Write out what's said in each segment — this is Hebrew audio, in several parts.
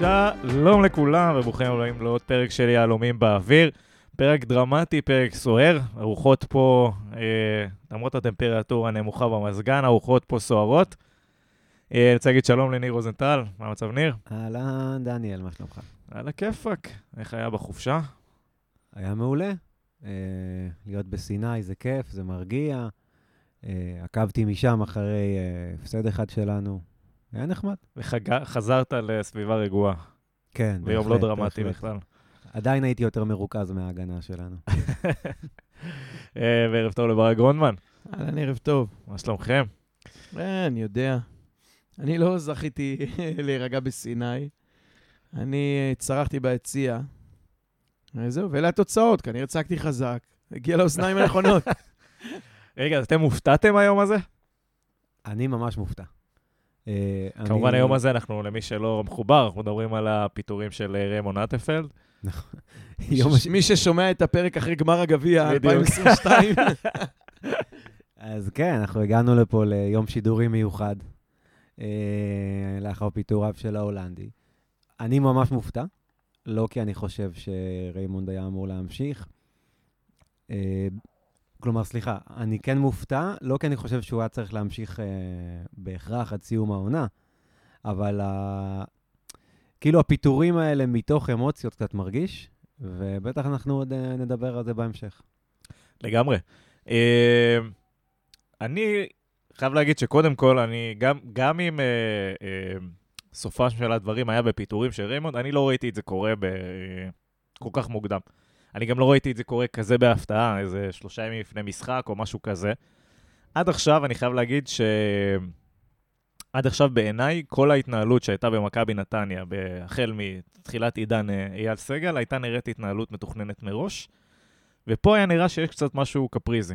שלום לכולם וברוכים הבאים לעוד פרק של יהלומים באוויר. פרק דרמטי, פרק סוער, הרוחות פה, אה, למרות הטמפרטורה הנמוכה במזגן, הרוחות פה סוערות. אה, אני רוצה להגיד שלום לניר רוזנטל, מה המצב ניר? אהלן, דניאל, מה שלומך? על הכיפאק, איך היה בחופשה? היה מעולה. אה, להיות בסיני זה כיף, זה מרגיע. אה, עקבתי משם אחרי אה, הפסד אחד שלנו. היה נחמד. וחזרת לסביבה רגועה, כן, ביום לא בהחלט, דרמטי בהחלט. בכלל. עדיין הייתי יותר מרוכז מההגנה שלנו. אה, וערב טוב לברק גרונדמן, אהלן, ערב טוב. מה שלומכם? אה, אני יודע. אני לא זכיתי להירגע בסיני. אני אה, צרחתי ביציע. וזהו, ואלה התוצאות. כנראה צעקתי חזק. הגיע לאוזניים הנכונות. רגע, אז אתם הופתעתם היום הזה? אני ממש מופתע. אה, כמובן, אני- היום הזה אנחנו, למי שלא מחובר, אנחנו מדברים על הפיטורים של אה, ריימון אטפלד. יום הש- מי ששומע את הפרק אחרי גמר הגביע בדיוק. 2022, אז כן, אנחנו הגענו לפה ליום שידורי מיוחד, לאחר פיטוריו של ההולנדי. אני ממש מופתע, לא כי אני חושב שריימונד היה אמור להמשיך. אה, כלומר, סליחה, אני כן מופתע, לא כי אני חושב שהוא היה צריך להמשיך אה, בהכרח עד סיום העונה, אבל ה... כאילו הפיטורים האלה מתוך אמוציות קצת מרגיש, ובטח אנחנו עוד אה, נדבר על זה בהמשך. לגמרי. אה, אני חייב להגיד שקודם כל, אני גם, גם אם אה, אה, סופם של הדברים היה בפיטורים של ריימונד, אני לא ראיתי את זה קורה ב, אה, כל כך מוקדם. אני גם לא ראיתי את זה קורה כזה בהפתעה, איזה שלושה ימים לפני משחק או משהו כזה. עד עכשיו, אני חייב להגיד ש... עד עכשיו בעיניי, כל ההתנהלות שהייתה במכבי נתניה, החל מתחילת עידן אה, אייל סגל, הייתה נראית התנהלות מתוכננת מראש. ופה היה נראה שיש קצת משהו קפריזי.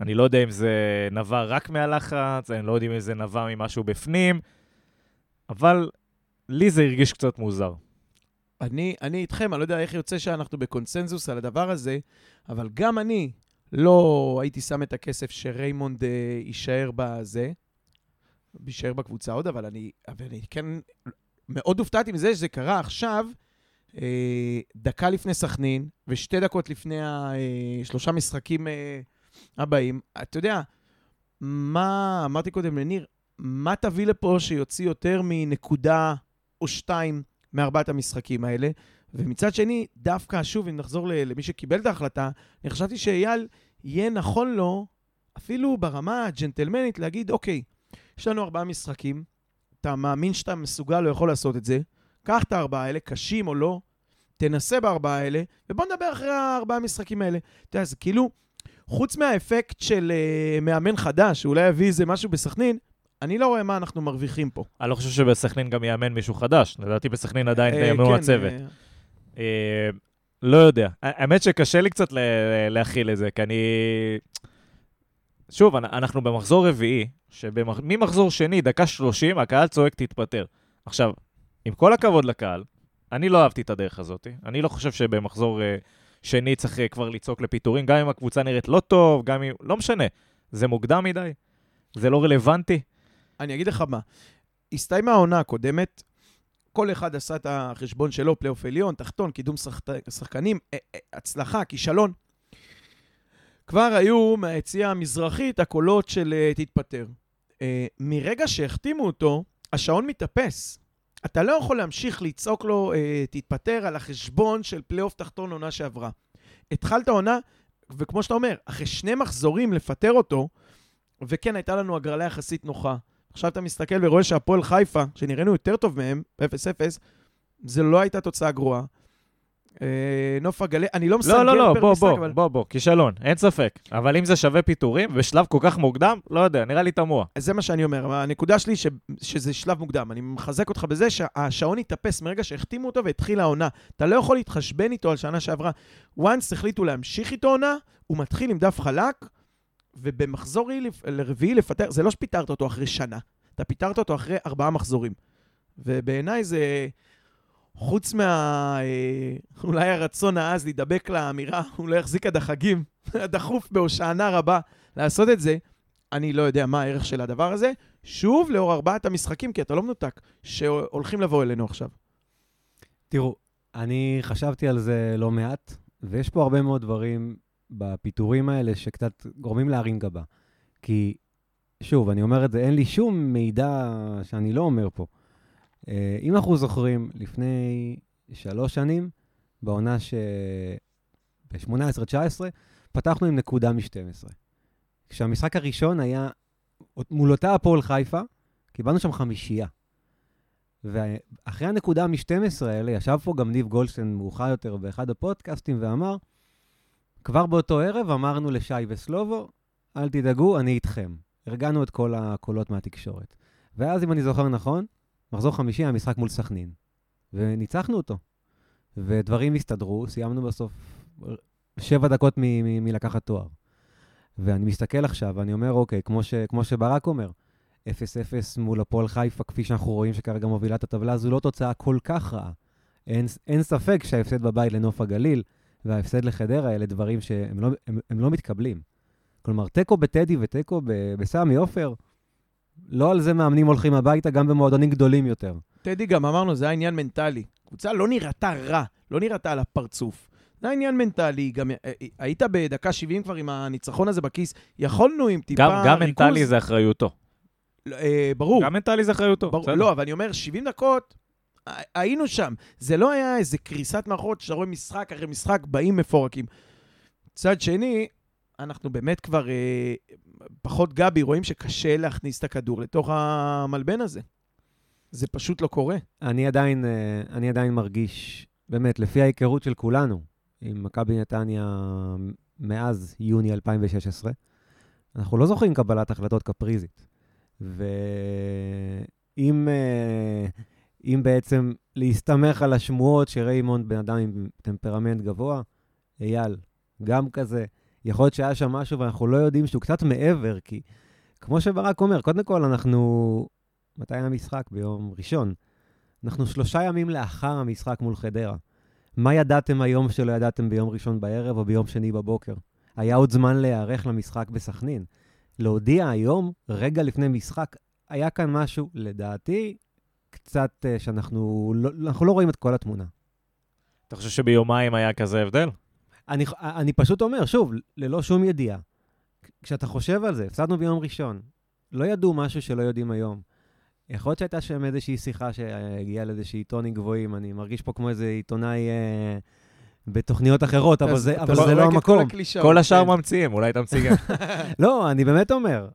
אני לא יודע אם זה נבע רק מהלחץ, אני לא יודע אם זה נבע ממשהו בפנים, אבל לי זה הרגיש קצת מוזר. אני, אני איתכם, אני לא יודע איך יוצא שאנחנו בקונסנזוס על הדבר הזה, אבל גם אני לא הייתי שם את הכסף שריימונד אה, יישאר בזה, יישאר בקבוצה עוד, אבל אני, אבל אני כן מאוד הופתעתי מזה שזה קרה עכשיו, אה, דקה לפני סכנין, ושתי דקות לפני השלושה משחקים אה, הבאים. אתה יודע, מה, אמרתי קודם לניר, מה תביא לפה שיוציא יותר מנקודה או שתיים מארבעת המשחקים האלה. ומצד שני, דווקא, שוב, אם נחזור למי שקיבל את ההחלטה, אני חשבתי שאייל, יהיה נכון לו, אפילו ברמה הג'נטלמנית, להגיד, אוקיי, יש לנו ארבעה משחקים, אתה מאמין שאתה מסוגל או יכול לעשות את זה, קח את הארבעה האלה, קשים או לא, תנסה בארבעה האלה, ובוא נדבר אחרי הארבעה המשחקים האלה. אתה יודע, זה כאילו, חוץ מהאפקט של uh, מאמן חדש, שאולי יביא איזה משהו בסכנין, אני לא רואה מה אנחנו מרוויחים פה. אני לא חושב שבסכנין גם יאמן מישהו חדש, לדעתי בסכנין עדיין אה, יאמנו כן, הצוות. אה, אה, לא יודע. האמת שקשה לי קצת להכיל את זה, כי אני... שוב, אנ- אנחנו במחזור רביעי, שממחזור שני, דקה 30, הקהל צועק תתפטר. עכשיו, עם כל הכבוד לקהל, אני לא אהבתי את הדרך הזאת. אני לא חושב שבמחזור אה, שני צריך אה, כבר לצעוק לפיטורים, גם אם הקבוצה נראית לא טוב, גם אם... לא משנה. זה מוקדם מדי, זה לא רלוונטי. אני אגיד לך מה, הסתיימה העונה הקודמת, כל אחד עשה את החשבון שלו, פלייאוף עליון, תחתון, קידום שחק- שחקנים, אה, אה, הצלחה, כישלון. כבר היו מהיציאה המזרחית הקולות של תתפטר. מרגע שהחתימו אותו, השעון מתאפס. אתה לא יכול להמשיך לצעוק לו, אה, תתפטר על החשבון של פלייאוף תחתון עונה שעברה. התחלת עונה, וכמו שאתה אומר, אחרי שני מחזורים לפטר אותו, וכן, הייתה לנו הגרלה יחסית נוחה. עכשיו אתה מסתכל ורואה שהפועל חיפה, שנראינו יותר טוב מהם, 0-0, זה לא הייתה תוצאה גרועה. אה, נוף הגליל, אני לא מסנגר לא, לא, לא, בוא, בוא, אבל... בוא, בוא, כישלון, אין ספק. אבל אם זה שווה פיטורים, בשלב כל כך מוקדם, לא יודע, נראה לי תמוה. זה מה שאני אומר. הנקודה שלי ש... שזה שלב מוקדם. אני מחזק אותך בזה שהשעון התאפס מרגע שהחתימו אותו והתחילה העונה. אתה לא יכול להתחשבן איתו על שנה שעברה. once החליטו להמשיך איתו עונה, הוא מתחיל עם דף חלק, ובמחזור רביעי לפטר, זה לא שפיטרת אותו אחרי שנה. אתה פיטרת אותו אחרי ארבעה מחזורים. ובעיניי זה, חוץ מה... אה, אולי הרצון העז להידבק לאמירה, הוא לא יחזיק עד החגים, הדחוף בהושענא רבה לעשות את זה, אני לא יודע מה הערך של הדבר הזה. שוב, לאור ארבעת המשחקים, כי אתה לא מנותק, שהולכים לבוא אלינו עכשיו. תראו, אני חשבתי על זה לא מעט, ויש פה הרבה מאוד דברים בפיטורים האלה שקצת גורמים להרים גבה. כי, שוב, אני אומר את זה, אין לי שום מידע שאני לא אומר פה. אה, אם אנחנו זוכרים, לפני שלוש שנים, בעונה ש... ב-18-19, פתחנו עם נקודה מ-12. כשהמשחק הראשון היה מול אותה הפועל חיפה, קיבלנו שם חמישייה. ואחרי הנקודה מ-12 האלה, ישב פה גם ניב גולדשטיין מאוחר יותר באחד הפודקאסטים ואמר, כבר באותו ערב אמרנו לשי וסלובו, אל תדאגו, אני איתכם. הרגענו את כל הקולות מהתקשורת. ואז, אם אני זוכר נכון, מחזור חמישי היה משחק מול סכנין, וניצחנו אותו. ודברים הסתדרו, סיימנו בסוף שבע דקות מלקחת תואר. ואני מסתכל עכשיו, ואני אומר, אוקיי, כמו, ש, כמו שברק אומר, 0-0 מול הפועל חיפה, כפי שאנחנו רואים שכרגע מובילה את הטבלה, זו לא תוצאה כל כך רעה. אין, אין ספק שההפסד בבית לנוף הגליל וההפסד לחדרה, אלה דברים שהם לא, הם, הם לא מתקבלים. כלומר, תיקו בטדי ותיקו בסמי עופר, לא על זה מאמנים הולכים הביתה, גם במועדונים גדולים יותר. טדי גם אמרנו, זה היה עניין מנטלי. קבוצה לא נראתה רע, לא נראתה על הפרצוף. זה היה עניין מנטלי, גם אה, אה, היית בדקה 70 כבר עם הניצחון הזה בכיס, יכולנו עם טיפה גם, גם ריכוז... מנטלי זה אחריותו. אה, ברור. גם מנטלי זה אחריותו, ברור, לא, אבל אני אומר, 70 דקות, היינו שם. זה לא היה איזה קריסת מערכות שאתה רואה משחק אחרי משחק, באים מפורקים. מצד שני, אנחנו באמת כבר, אה, פחות גבי, רואים שקשה להכניס את הכדור לתוך המלבן הזה. זה פשוט לא קורה. אני עדיין, אה, אני עדיין מרגיש, באמת, לפי ההיכרות של כולנו עם מכבי נתניה מאז יוני 2016, אנחנו לא זוכרים קבלת החלטות קפריזית. ואם אה, אם בעצם להסתמך על השמועות שריימונד בן אדם עם טמפרמנט גבוה, אייל, גם כזה, יכול להיות שהיה שם משהו ואנחנו לא יודעים שהוא קצת מעבר, כי כמו שברק אומר, קודם כל אנחנו... מתי היה המשחק? ביום ראשון. אנחנו שלושה ימים לאחר המשחק מול חדרה. מה ידעתם היום שלא ידעתם ביום ראשון בערב או ביום שני בבוקר? היה עוד זמן להיערך למשחק בסכנין. להודיע היום, רגע לפני משחק, היה כאן משהו, לדעתי, קצת uh, שאנחנו לא, אנחנו לא רואים את כל התמונה. אתה חושב שביומיים היה כזה הבדל? אני, אני פשוט אומר, שוב, ללא שום ידיעה. כשאתה חושב על זה, הפסדנו ביום ראשון, לא ידעו משהו שלא יודעים היום. יכול להיות שהייתה שם איזושהי שיחה שהגיעה לאיזושהי טונים גבוהים, אני מרגיש פה כמו איזה עיתונאי אה, בתוכניות אחרות, אבל זה, אבל זה לא המקום. כל השאר כן. ממציאים, אולי תמציא גם. לא, אני באמת אומר,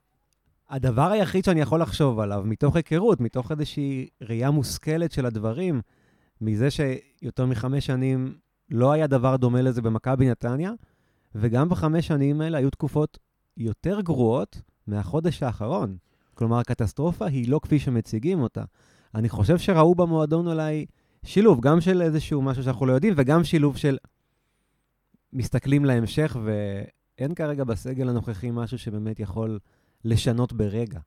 הדבר היחיד שאני יכול לחשוב עליו, מתוך היכרות, מתוך איזושהי ראייה מושכלת של הדברים, מזה שיותר מחמש שנים לא היה דבר דומה לזה במכבי נתניה, וגם בחמש שנים האלה היו תקופות יותר גרועות מהחודש האחרון. כלומר, הקטסטרופה היא לא כפי שמציגים אותה. אני חושב שראו במועדון אולי שילוב, גם של איזשהו משהו שאנחנו לא יודעים, וגם שילוב של מסתכלים להמשך, ואין כרגע בסגל הנוכחי משהו שבאמת יכול לשנות ברגע.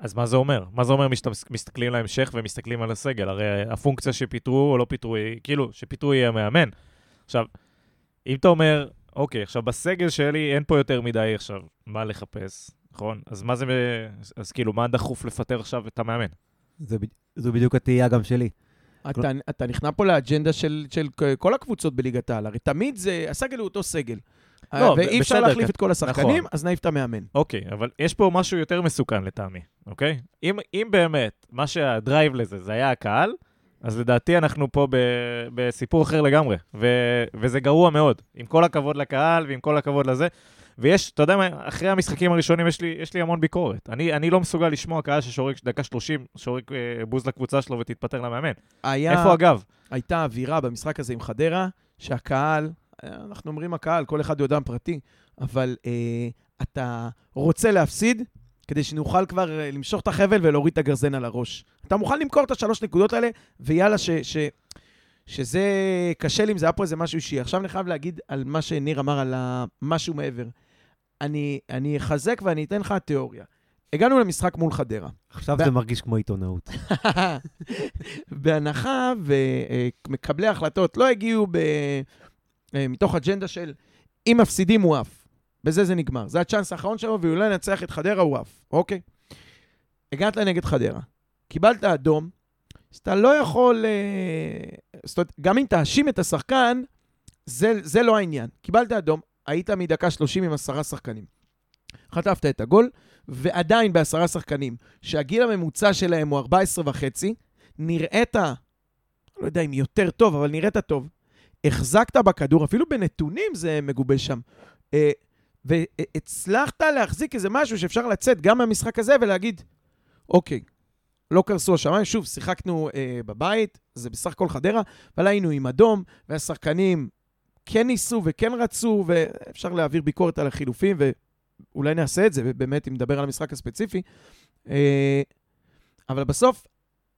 אז מה זה אומר? מה זה אומר מסתכלים להמשך ומסתכלים על הסגל? הרי הפונקציה שפיטרו או לא פיטרו, היא, כאילו, שפיטרו יהיה מאמן. עכשיו, אם אתה אומר, אוקיי, עכשיו בסגל שלי אין פה יותר מדי עכשיו מה לחפש, נכון? אז מה זה, אז כאילו, מה דחוף לפטר עכשיו את המאמן? זה, זו בדיוק התהייה גם שלי. אתה, אתה נכנע פה לאג'נדה של, של כל הקבוצות בליגת העל, הרי תמיד זה, הסגל הוא אותו סגל. לא, ואי אפשר להחליף כן. את כל השחקנים, נכון. אז נעיף את המאמן. אוקיי, אבל יש פה משהו יותר מסוכן לטעמי, אוקיי? אם, אם באמת, מה שהדרייב לזה, זה היה הקהל, אז לדעתי אנחנו פה ב, בסיפור אחר לגמרי, ו, וזה גרוע מאוד. עם כל הכבוד לקהל ועם כל הכבוד לזה. ויש, אתה יודע מה, אחרי המשחקים הראשונים יש לי, יש לי המון ביקורת. אני, אני לא מסוגל לשמוע קהל ששורק דקה 30, שורק אה, בוז לקבוצה שלו ותתפטר למאמן. היה, איפה הגב? הייתה אווירה במשחק הזה עם חדרה, שהקהל, אנחנו אומרים הקהל, כל אחד יודע פרטי, אבל אה, אתה רוצה להפסיד כדי שנוכל כבר אה, למשוך את החבל ולהוריד את הגרזן על הראש. אתה מוכן למכור את השלוש נקודות האלה, ויאללה, ש, ש, שזה קשה לי אם זה היה פה איזה משהו אישי. עכשיו אני חייב להגיד על מה שניר אמר על משהו מעבר. אני, אני אחזק ואני אתן לך תיאוריה. הגענו למשחק מול חדרה. עכשיו ב- זה מרגיש כמו עיתונאות. בהנחה ומקבלי ההחלטות לא הגיעו ב... אה, מתוך אג'נדה של אם מפסידים הוא עף. בזה זה נגמר. זה הצ'אנס האחרון שלו, והוא לא ינצח את חדרה, הוא עף. אוקיי. הגעת לנגד חדרה, קיבלת אדום, אז אתה לא יכול... אה, זאת אומרת, גם אם תאשים את השחקן, זה, זה לא העניין. קיבלת אדום, היית מדקה 30 עם עשרה שחקנים. חטפת את הגול, ועדיין בעשרה שחקנים, שהגיל הממוצע שלהם הוא 14 וחצי, נראית, לא יודע אם יותר טוב, אבל נראית טוב. החזקת בכדור, אפילו בנתונים זה מגובה שם. אה, והצלחת להחזיק איזה משהו שאפשר לצאת גם מהמשחק הזה ולהגיד, אוקיי, לא קרסו השמיים, שוב, שיחקנו אה, בבית, זה בסך הכל חדרה, אבל היינו עם אדום, והשחקנים כן ניסו וכן רצו, ואפשר להעביר ביקורת על החילופים, ואולי נעשה את זה, ובאמת, אם נדבר על המשחק הספציפי. אה, אבל בסוף,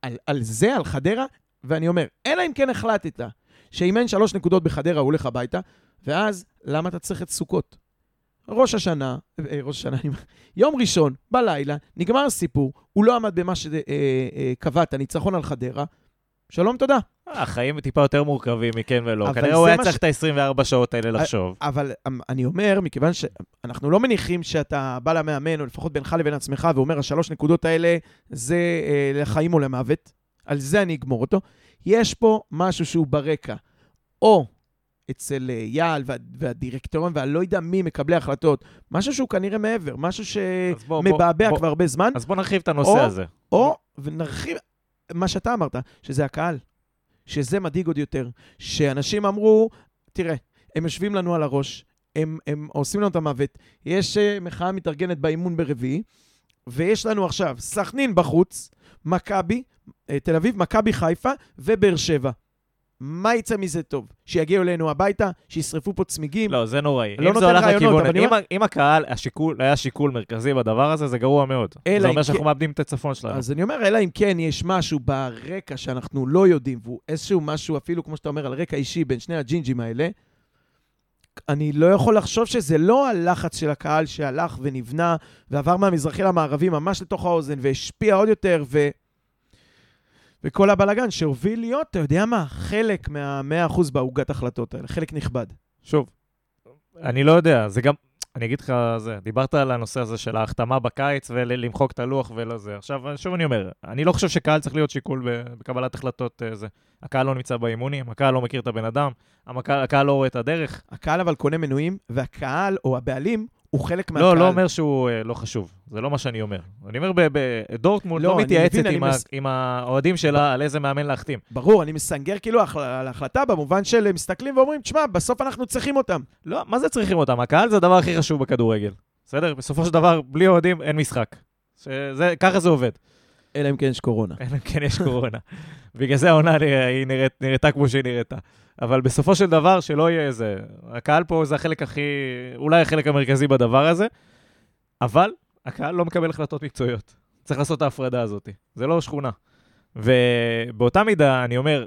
על, על זה, על חדרה, ואני אומר, אלא אם כן החלטת שאם אין שלוש נקודות בחדרה, הוא הולך הביתה, ואז למה אתה צריך את סוכות? ראש השנה, אה, ראש השנה, יום ראשון, בלילה, נגמר הסיפור, הוא לא עמד במה שקבעת, ניצחון על חדרה, שלום, תודה. החיים טיפה יותר מורכבים מכן ולא. כנראה הוא היה צריך את ה-24 שעות האלה לחשוב. אבל אמ, אני אומר, מכיוון שאנחנו לא מניחים שאתה בא למאמן, או לפחות בינך לבין עצמך, ואומר, השלוש נקודות האלה זה אה, לחיים או למוות, על זה אני אגמור אותו. יש פה משהו שהוא ברקע, או אצל אה, יעל וה, והדירקטוריון, והלא לא יודע מי מקבלי ההחלטות, משהו שהוא כנראה מעבר, משהו שמבעבע כבר הרבה זמן, אז בוא נרחיב את הנושא או- הזה. או, ונרחיב, מה שאתה אמרת, שזה הקהל, שזה מדאיג עוד יותר, שאנשים אמרו, תראה, הם יושבים לנו על הראש, הם, הם עושים לנו את המוות, יש uh, מחאה מתארגנת באימון ברביעי, ויש לנו עכשיו סכנין בחוץ, מכבי, אה, תל אביב, מכבי חיפה ובאר שבע. מה יצא מזה טוב? שיגיעו אלינו הביתה, שישרפו פה צמיגים? לא, זה נוראי. לא אם זה הולך לכיוון... אם אומר- אם הקהל, השיקול, היה שיקול מרכזי בדבר הזה, זה גרוע מאוד. זה אומר שאנחנו כן- מאבדים את הצפון שלנו. אז אני אומר, אלא אם כן יש משהו ברקע שאנחנו לא יודעים, והוא איזשהו משהו, אפילו כמו שאתה אומר, על רקע אישי בין שני הג'ינג'ים האלה, אני לא יכול לחשוב שזה לא הלחץ של הקהל שהלך ונבנה ועבר מהמזרחי למערבי ממש לתוך האוזן והשפיע עוד יותר, ו... וכל הבלגן שהוביל להיות, אתה יודע מה, חלק מה-100% בעוגת החלטות האלה, חלק נכבד. שוב, אני לא יודע, זה גם... אני אגיד לך זה, דיברת על הנושא הזה של ההחתמה בקיץ ולמחוק את הלוח ולא זה. עכשיו, שוב אני אומר, אני לא חושב שקהל צריך להיות שיקול בקבלת החלטות אה, זה. הקהל לא נמצא באימונים, הקהל לא מכיר את הבן אדם, הקהל, הקהל לא רואה את הדרך. הקהל אבל קונה מנויים, והקהל או הבעלים הוא חלק מהקהל. לא, לא אומר שהוא אה, לא חשוב, זה לא מה שאני אומר. אני אומר, דורטמונד לא, לא מתייעצת מבין, עם מס- עם האוהדים שלה על איזה מאמן להחתים. ברור, אני מסנגר כאילו על ההחלטה במובן של מסתכלים ואומרים, תשמע, בסוף אנחנו צריכים אותם. לא, מה זה צריכים אותם? הקהל זה הדבר הכי חשוב בכדורגל. בסדר? בסופו של דבר, בלי אוהדים אין משחק. שזה, ככה זה עובד. אלא אם כן יש קורונה. אלא אם כן יש קורונה. בגלל זה העונה היא נראית, נראתה כמו שהיא נראתה. אבל בסופו של דבר, שלא יהיה איזה... הקהל פה זה החלק הכי... אולי החלק המרכזי בדבר הזה, אבל הקהל לא מקבל החלטות מקצועיות. צריך לעשות את ההפרדה הזאת. זה לא שכונה. ובאותה מידה, אני אומר,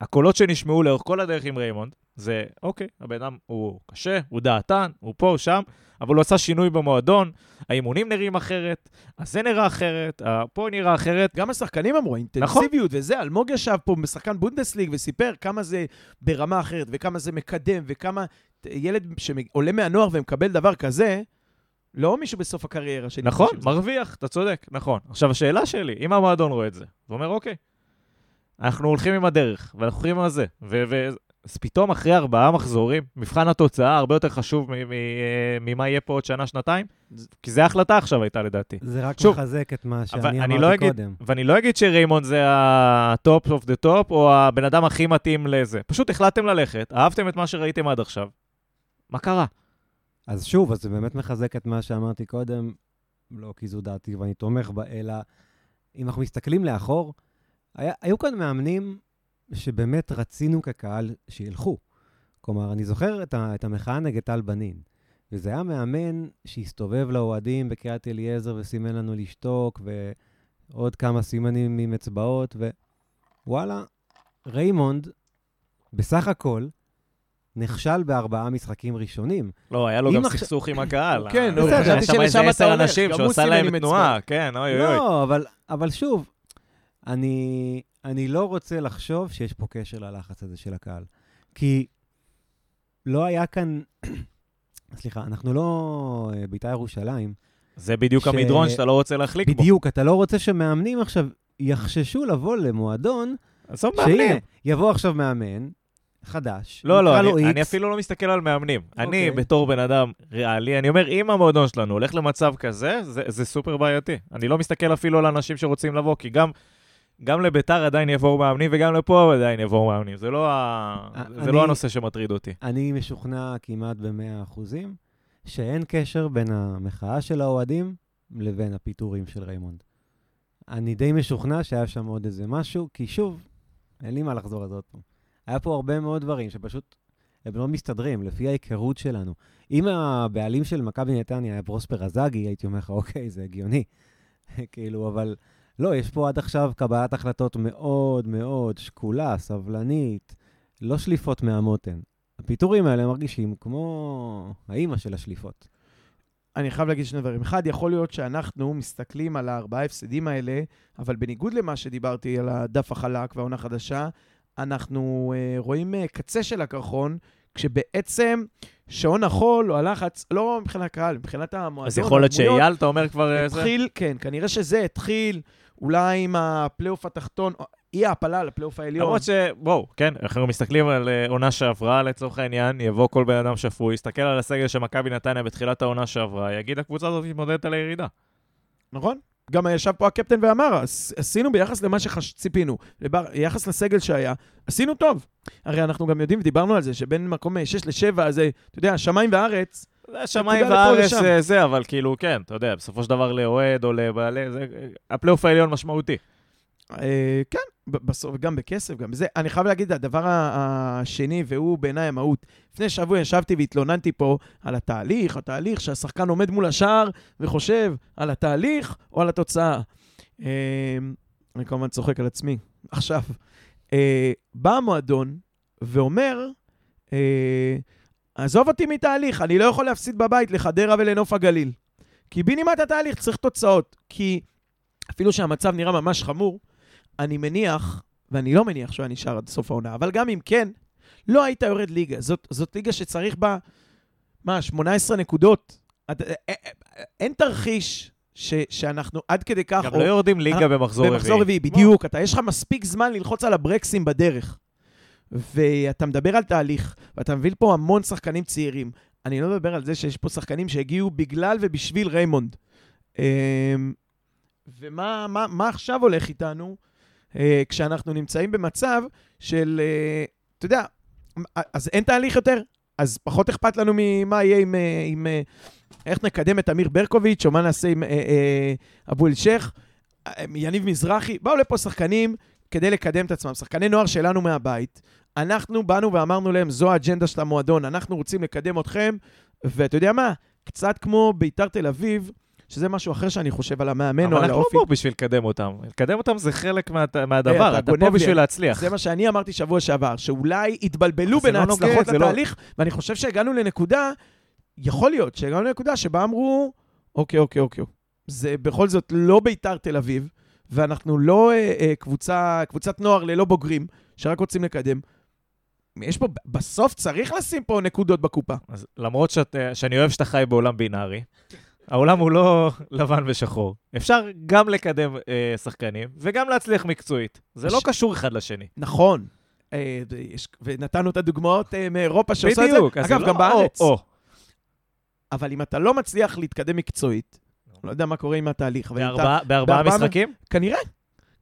הקולות שנשמעו לאורך כל הדרך עם ריימונד, זה, אוקיי, הבן אדם הוא קשה, הוא דעתן, הוא פה, שם, אבל הוא עשה שינוי במועדון, האימונים נראים אחרת, אז זה נראה אחרת, פה נראה אחרת. גם השחקנים אמרו, האינטנסיביות וזה, אלמוג ישב פה כשחקן בונדסליגה וסיפר כמה זה ברמה אחרת, וכמה זה מקדם, וכמה ילד שעולה מהנוער ומקבל דבר כזה, לא מישהו בסוף הקריירה שלי. נכון, מרוויח, אתה צודק, נכון. עכשיו, השאלה שלי, אם המועדון רואה את זה, ואומר, אוקיי, אנחנו הולכים עם הדרך, ואנחנו הולכים עם הזה, ו... אז פתאום אחרי ארבעה מחזורים, מבחן התוצאה הרבה יותר חשוב מ- מ- אה, ממה יהיה פה עוד שנה, שנתיים, כי זו ההחלטה עכשיו הייתה לדעתי. זה רק שוב, מחזק את מה שאני אני לא אמרתי אגיד- קודם. ואני לא אגיד שריימונד זה ה top of the top, או הבן אדם הכי מתאים לזה. פשוט החלטתם ללכת, אהבתם את מה שראיתם עד עכשיו. מה קרה? אז שוב, אז זה באמת מחזק את מה שאמרתי קודם, לא כי זו דעתי ואני תומך בה, אלא אם אנחנו מסתכלים לאחור, היה, היו כאן מאמנים שבאמת רצינו כקהל שילכו. כלומר, אני זוכר את, ה, את המחאה נגד טל בנין, וזה היה מאמן שהסתובב לאוהדים בקריית אליעזר וסימן לנו לשתוק, ועוד כמה סימנים עם אצבעות, ווואלה, ריימונד, בסך הכל, נכשל בארבעה משחקים ראשונים. לא, היה לו גם סכסוך עם הקהל. כן, אה, בסדר, היה חשבתי שם איזה שלשם אתה עשר אנשים גם שעושה להם תנועה, כן, אוי אוי. לא, אבל, אבל שוב, אני, אני לא רוצה לחשוב שיש פה קשר ללחץ הזה של הקהל. כי לא היה כאן, סליחה, אנחנו לא אה, בית"ר ירושלים. זה בדיוק ש- המדרון שאתה לא רוצה להחליק בו. בדיוק, אתה לא רוצה שמאמנים עכשיו יחששו לבוא למועדון, עזוב מאמנים. שהנה, יבוא עכשיו מאמן חדש, לא, לא, אני, אני אפילו לא מסתכל על מאמנים. אני, אוקיי. בתור בן אדם ריאלי, אני אומר, אם המועדון שלנו הולך למצב כזה, זה, זה סופר בעייתי. אני לא מסתכל אפילו על אנשים שרוצים לבוא, כי גם, גם לביתר עדיין יבואו מאמנים, וגם לפה עדיין יבואו מאמנים. זה לא, ה... זה אני- לא הנושא שמטריד אותי. אני משוכנע כמעט ב-100 אחוזים שאין קשר בין המחאה של האוהדים לבין הפיטורים של ריימונד. אני די משוכנע שהיה שם עוד איזה משהו, כי שוב, אין לי מה לחזור על זה עוד פעם. היה פה הרבה מאוד דברים שפשוט הם לא מסתדרים, לפי ההיכרות שלנו. אם הבעלים של מכבי נתניה היה פרוספר אזגי, הייתי אומר לך, אוקיי, זה הגיוני. כאילו, אבל לא, יש פה עד עכשיו קבלת החלטות מאוד מאוד שקולה, סבלנית, לא שליפות מהמותן. הפיטורים האלה מרגישים כמו האימא של השליפות. אני חייב להגיד שני דברים. אחד, יכול להיות שאנחנו מסתכלים על הארבעה הפסדים האלה, אבל בניגוד למה שדיברתי על הדף החלק והעונה החדשה, אנחנו uh, רואים uh, קצה של הקרחון, כשבעצם שעון החול או הלחץ, לא מבחינת הקהל, מבחינת המועדון, אז יכול להיות שאייל, אתה אומר כבר... אה, זה? התחיל, כן, כנראה שזה התחיל אולי עם הפלייאוף התחתון, אי העפלה לפלייאוף העליון. למרות ש... בואו, כן, אנחנו מסתכלים על אה, עונה שעברה, לצורך העניין, יבוא כל בן אדם שפוי, יסתכל על הסגל של מכבי נתניה בתחילת העונה שעברה, יגיד, הקבוצה הזאת מתמודדת על הירידה. נכון? גם ישב פה הקפטן ואמר, "עש- עשינו ביחס למה שציפינו, ביחס לסגל שהיה, עשינו טוב. הרי אנחנו גם יודעים, ודיברנו על זה, שבין מקום 6 ל-7, זה, אתה יודע, שמיים וארץ, שמיים וארץ. אה, זה, אבל כאילו, כן, אתה יודע, בסופו של דבר לאוהד או לבעלי, זה... הפלייאוף העליון משמעותי. אה, כן, בסוף, גם בכסף, גם בזה. אני חייב להגיד, הדבר השני, והוא בעיניי המהות, לפני שבוע ישבתי והתלוננתי פה על התהליך, התהליך שהשחקן עומד מול השער וחושב על התהליך או על התוצאה. אה, אני כמובן צוחק על עצמי. עכשיו, בא המועדון ואומר, עזוב אותי מתהליך, אני לא יכול להפסיד בבית לחדרה ולנוף הגליל. כי בנימת התהליך צריך תוצאות. כי אפילו שהמצב נראה ממש חמור, אני מניח, ואני לא מניח שהוא היה נשאר עד סוף העונה, אבל גם אם כן, לא היית יורד ליגה. זאת, זאת ליגה שצריך בה, מה, 18 נקודות? את, אה, אה, אה, אין תרחיש ש, שאנחנו עד כדי כך... גם או- לא יורדים ליגה במחזור רביעי. במחזור רביעי, בדיוק. אתה, יש לך מספיק זמן ללחוץ על הברקסים בדרך. ואתה מדבר על תהליך, ואתה מביא פה המון שחקנים צעירים. אני לא מדבר על זה שיש פה שחקנים שהגיעו בגלל ובשביל ריימונד. אמ, ומה מה, מה עכשיו הולך איתנו אה, כשאנחנו נמצאים במצב של, אה, אתה יודע, אז אין תהליך יותר? אז פחות אכפת לנו ממה יהיה עם, אה, עם איך נקדם את אמיר ברקוביץ', או מה נעשה עם אבו אל-שייח, אה, יניב מזרחי. באו לפה שחקנים כדי לקדם את עצמם, שחקני נוער שלנו מהבית. אנחנו באנו ואמרנו להם, זו האג'נדה של המועדון, אנחנו רוצים לקדם אתכם, ואתה יודע מה? קצת כמו ביתר תל אביב, שזה משהו אחר שאני חושב על המאמן או אבל על אנחנו לא האופי. פה בשביל לקדם אותם. לקדם אותם זה חלק מה- אה, מהדבר, אתה אתה גונב פה לי. בשביל להצליח. זה מה שאני אמרתי שבוע שעבר, שאולי התבלבלו בין לא ההצלחות לא- לתהליך, ואני חושב שהגענו לנקודה, יכול להיות שהגענו לנקודה שבה אמרו, אוקיי, אוקיי, אוקיי, זה בכל זאת לא ביתר תל אביב, ואנחנו לא אה, אה, קבוצה, קבוצת נוער ללא בוגרים, שרק רוצים לקדם. יש פה, בסוף צריך לשים פה נקודות בקופה. אז למרות שאת, אה, שאני אוהב שאתה חי בעולם בינארי, העולם הוא לא לבן ושחור. אפשר גם לקדם אה, שחקנים וגם להצליח מקצועית. זה לא ש- קשור אחד לשני. נכון. אה, יש, ונתנו את הדוגמאות אה, מאירופה שעושה את זה. בדיוק. אגב, לא גם בארץ. או, או. אבל אם אתה לא מצליח להתקדם מקצועית, לא יודע מה קורה עם התהליך. בארבעה- בארבעה- משחקים? כנראה.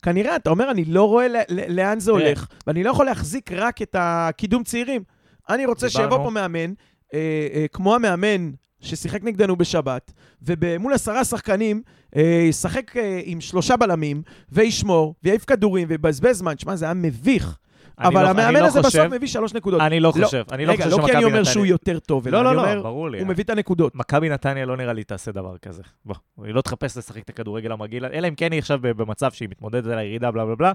כנראה, אתה אומר, אני לא רואה לאן זה. הולך, ואני לא יכול להחזיק רק את הקידום צעירים. אני רוצה. שיבוא פה מאמן, אה, אה, כמו המאמן ששיחק נגדנו בשבת, ומול עשרה שחקנים, אה, ישחק אה, עם שלושה בלמים, וישמור, ויעיף כדורים, ויבזבז זמן. שמע, זה היה מביך. אני אבל לא- המאמן אני לא הזה חושב- בסוף מביא שלוש נקודות. אני לא לא. חושב. אני לא רגע, חושב לא כי אני שמכבי אומר שהוא נתניה... יותר טוב, אלא לא, אני לא, אומר, לא, ברור לי. הוא מביא את הנקודות. מכבי נתניה לא נראה לי תעשה דבר כזה. בוא, היא לא תחפש לשחק את הכדורגל המגעיל, אלא אם כן היא עכשיו במצב שהיא מתמודדת על הירידה, בלה בלה בלה.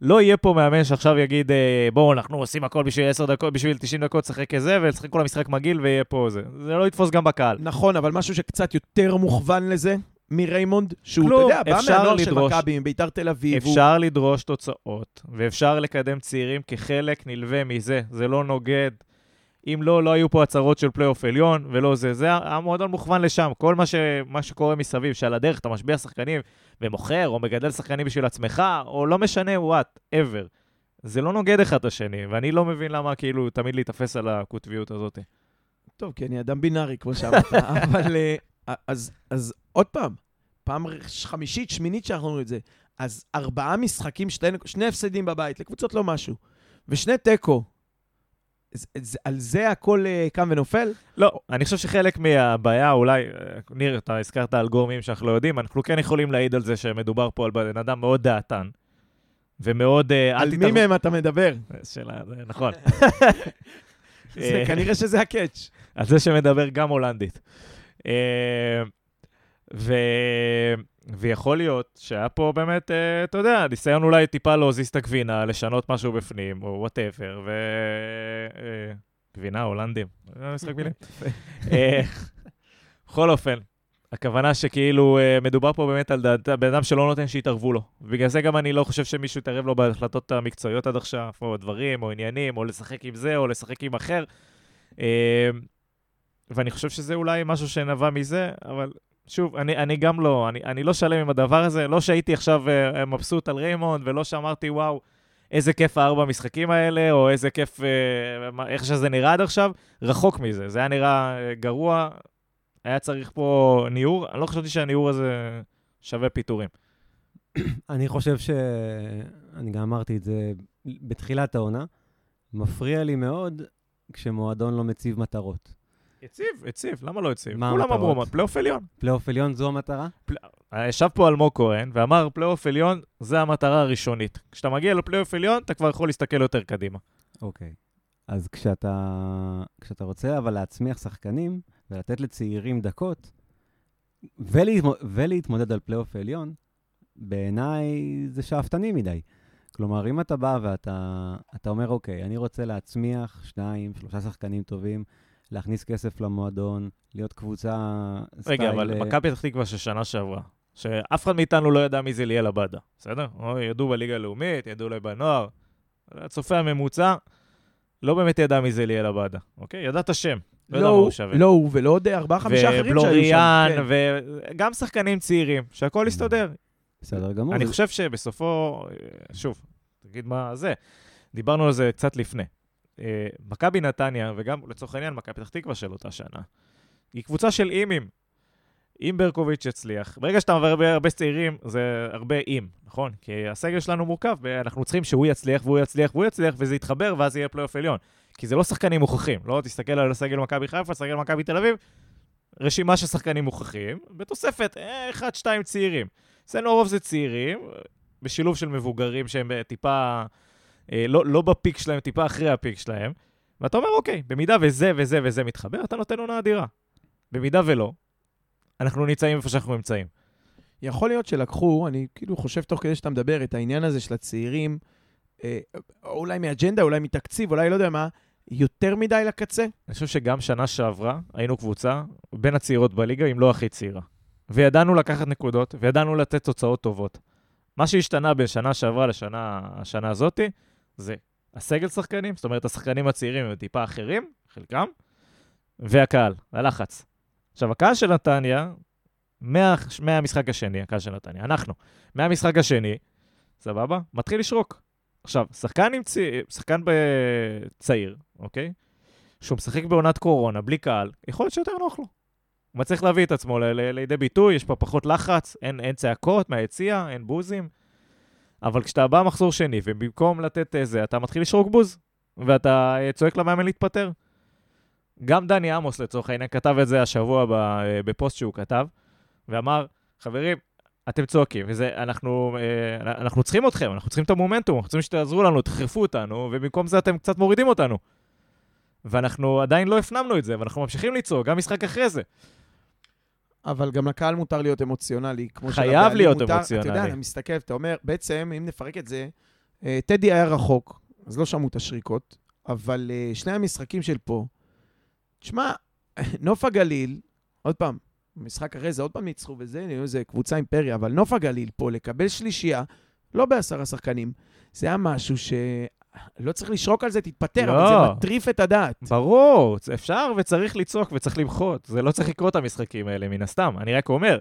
לא יהיה פה מאמן שעכשיו יגיד, אה, בואו, אנחנו עושים הכל בשביל 10 דקות, בשביל 90 דקות, לשחק כזה, ולשחק כל המשחק מגעיל ויהיה פה זה. זה לא יתפוס גם בקהל. נכון, אבל משהו שקצת יותר מוכוון לזה, מריימונד, שהוא, כלום, אתה יודע, בא מהנוער של. מכבי, מביתר תל אביב. הוא- אפשר לדרוש תוצאות, ואפשר לקדם צעירים כחלק נלווה מזה. זה לא נוגד. אם לא, לא היו פה הצהרות של פלייאוף עליון, ולא זה. זה המועדון מוכוון לשם. כל מה, ש, מה שקורה מסביב, שעל הדרך אתה משביע שחקנים ומוכר, או מגדל שחקנים בשביל עצמך, או לא משנה what, ever. זה לא נוגד אחד את השני, ואני לא מבין למה כאילו תמיד להיתפס על הקוטביות הזאת. טוב, כי אני אדם בינארי, כמו שאמרת, אבל... אה, אז, אז עוד פעם, פעם חמישית, שמינית שאנחנו רואים את זה. אז ארבעה משחקים, שתי, שני הפסדים בבית, לקבוצות לא משהו, ושני תיקו. על זה הכל אה, קם ונופל? לא, אני חושב שחלק מהבעיה, אולי, אה, ניר, אתה הזכרת על גורמים שאנחנו לא יודעים, אנחנו כן יכולים להעיד על זה שמדובר פה על בן אדם מאוד דעתן, ומאוד... אה, על מי מהם אתה מדבר? שאלה, נכון. זה אה, כנראה שזה הקאץ'. על זה שמדבר גם הולנדית. אה, ו... ויכול להיות שהיה פה באמת, אה, אתה יודע, ניסיון אולי טיפה להזיז את הגבינה, לשנות משהו בפנים, או whatever, ו... אה, גבינה, הולנדים, זה משחק מילים. אה, בכל אופן, הכוונה שכאילו אה, מדובר פה באמת על דעת- בן אדם שלא נותן שיתערבו לו. בגלל זה גם אני לא חושב שמישהו יתערב לו בהחלטות המקצועיות עד עכשיו, או דברים, או עניינים, או לשחק עם זה, או לשחק עם אחר. אה, ואני חושב שזה אולי משהו שנבע מזה, אבל שוב, אני, אני גם לא, אני, אני לא שלם עם הדבר הזה. לא שהייתי עכשיו אה, מבסוט על ריימונד, ולא שאמרתי, וואו, איזה כיף הארבע המשחקים האלה, או איזה כיף, מה- איך שזה נראה עד עכשיו. רחוק מזה. זה היה נראה אה, גרוע, היה צריך פה ניעור. אני לא חשבתי שהניעור הזה שווה פיטורים. אני חושב ש... אני גם אמרתי את זה בתחילת העונה. מפריע לי מאוד כשמועדון לא מציב מטרות. הציב, הציב, למה לא הציב? מה כולם המטרות? אמרו, פלייאוף עליון. פלייאוף עליון זו המטרה? ישב פה אלמוג כהן ואמר, פלייאוף עליון זה המטרה הראשונית. כשאתה מגיע לפלייאוף עליון, אתה כבר יכול להסתכל יותר קדימה. אוקיי. אז כשאתה, כשאתה רוצה אבל להצמיח שחקנים ולתת לצעירים דקות, ולהתמ... ולהתמודד על פלייאוף העליון, בעיניי זה שאפתני מדי. כלומר, אם אתה בא ואתה אתה אומר, אוקיי, אני רוצה להצמיח שניים, שלושה שחקנים טובים, להכניס כסף למועדון, להיות קבוצה סטייל... רגע, אבל אה, מכבי פתח תקווה של שנה שעברה, שאף אחד מאיתנו לא ידע מי זה ליאל עבדה, בסדר? או ידעו בליגה הלאומית, ידעו אולי בנוער. הצופה הממוצע לא באמת ידע מי זה ליאל עבדה, אוקיי? ידע את השם. לא מה הוא. לא הוא ולא עוד ארבעה, חמישה אחרים שהיו שם. ובלוריאן, כן. וגם שחקנים צעירים, שהכל יסתדר. בסדר גמור. אני חושב שבסופו, אה, שוב, תגיד מה זה, דיברנו על זה קצת לפני. אה, מכבי נתניה, וגם לצורך העניין מכבי פתח תקווה של אותה שנה, היא קבוצה של אימים. אם ברקוביץ' יצליח, ברגע שאתה מעבר הרבה, הרבה צעירים, זה הרבה אם, נכון? כי הסגל שלנו מורכב, ואנחנו צריכים שהוא יצליח, והוא יצליח, והוא יצליח, וזה יתחבר, ואז יהיה פלייאוף עליון. כי זה לא שחקנים מוכחים, לא תסתכל על הסגל מכבי חיפה, סגל מכבי תל אביב, רשימה של שחקנים מוכחים, בתוספת אה, אחד, שתיים צעירים. אצלנו הרוב זה צעירים, בשילוב של מבוגרים שהם אה, טיפה, לא, לא בפיק שלהם, טיפה אחרי הפיק שלהם, ואתה אומר, אוקיי, במידה וזה וזה וזה מתחבר, אתה נותן עונה אדירה. במידה ולא, אנחנו נמצאים איפה שאנחנו נמצאים. יכול להיות שלקחו, אני כאילו חושב תוך כדי שאתה מדבר, את העניין הזה של הצעירים, אה, אולי מאג'נדה, אולי מתקציב, אולי לא יודע מה, יותר מדי לקצה. אני חושב שגם שנה שעברה היינו קבוצה בין הצעירות בליגה, אם לא הכי צעירה. וידענו לקחת נקודות, וידענו לתת תוצאות טובות. מה שהשתנה בין שנה שעברה לשנה השנה הזאתי, זה הסגל שחקנים, זאת אומרת, השחקנים הצעירים הם טיפה אחרים, חלקם, והקהל, הלחץ. עכשיו, הקהל של נתניה, מה, מהמשחק השני, הקהל של נתניה, אנחנו, מהמשחק השני, סבבה? מתחיל לשרוק. עכשיו, שחקן, צ... שחקן צעיר, אוקיי? שהוא משחק בעונת קורונה, בלי קהל, יכול להיות שיותר נוח לו. הוא מצליח להביא את עצמו ל- לידי ביטוי, יש פה פחות לחץ, אין, אין צעקות מהיציע, אין בוזים. אבל כשאתה בא מחזור שני, ובמקום לתת איזה, אתה מתחיל לשרוק בוז, ואתה אה, צועק למאמן להתפטר. גם דני עמוס, לצורך העניין, כתב את זה השבוע אה, בפוסט שהוא כתב, ואמר, חברים, אתם צועקים, וזה, אנחנו, אה, אנחנו צריכים אתכם, אנחנו צריכים את המומנטום, אנחנו צריכים שתעזרו לנו, תדחפו אותנו, ובמקום זה אתם קצת מורידים אותנו. ואנחנו עדיין לא הפנמנו את זה, ואנחנו ממשיכים לצעוק, גם משחק אחרי זה. אבל גם לקהל מותר להיות אמוציונלי, כמו חייב להיות מותר- אמוציונלי. אתה יודע, אתה מסתכל, אתה אומר, בעצם, אם נפרק את זה, אה, טדי היה רחוק, אז לא שמעו את השריקות, אבל אה, שני המשחקים של פה, תשמע, נוף הגליל, עוד פעם, במשחק אחרי זה עוד פעם ניצחו וזה, זה קבוצה אימפריה, אבל נוף הגליל פה, לקבל שלישייה, לא בעשרה שחקנים, זה היה משהו ש... לא צריך לשרוק על זה, תתפטר, לא. אבל זה מטריף את הדעת. ברור, אפשר וצריך לצעוק וצריך למחות. זה לא צריך לקרות המשחקים האלה, מן הסתם. אני רק אומר,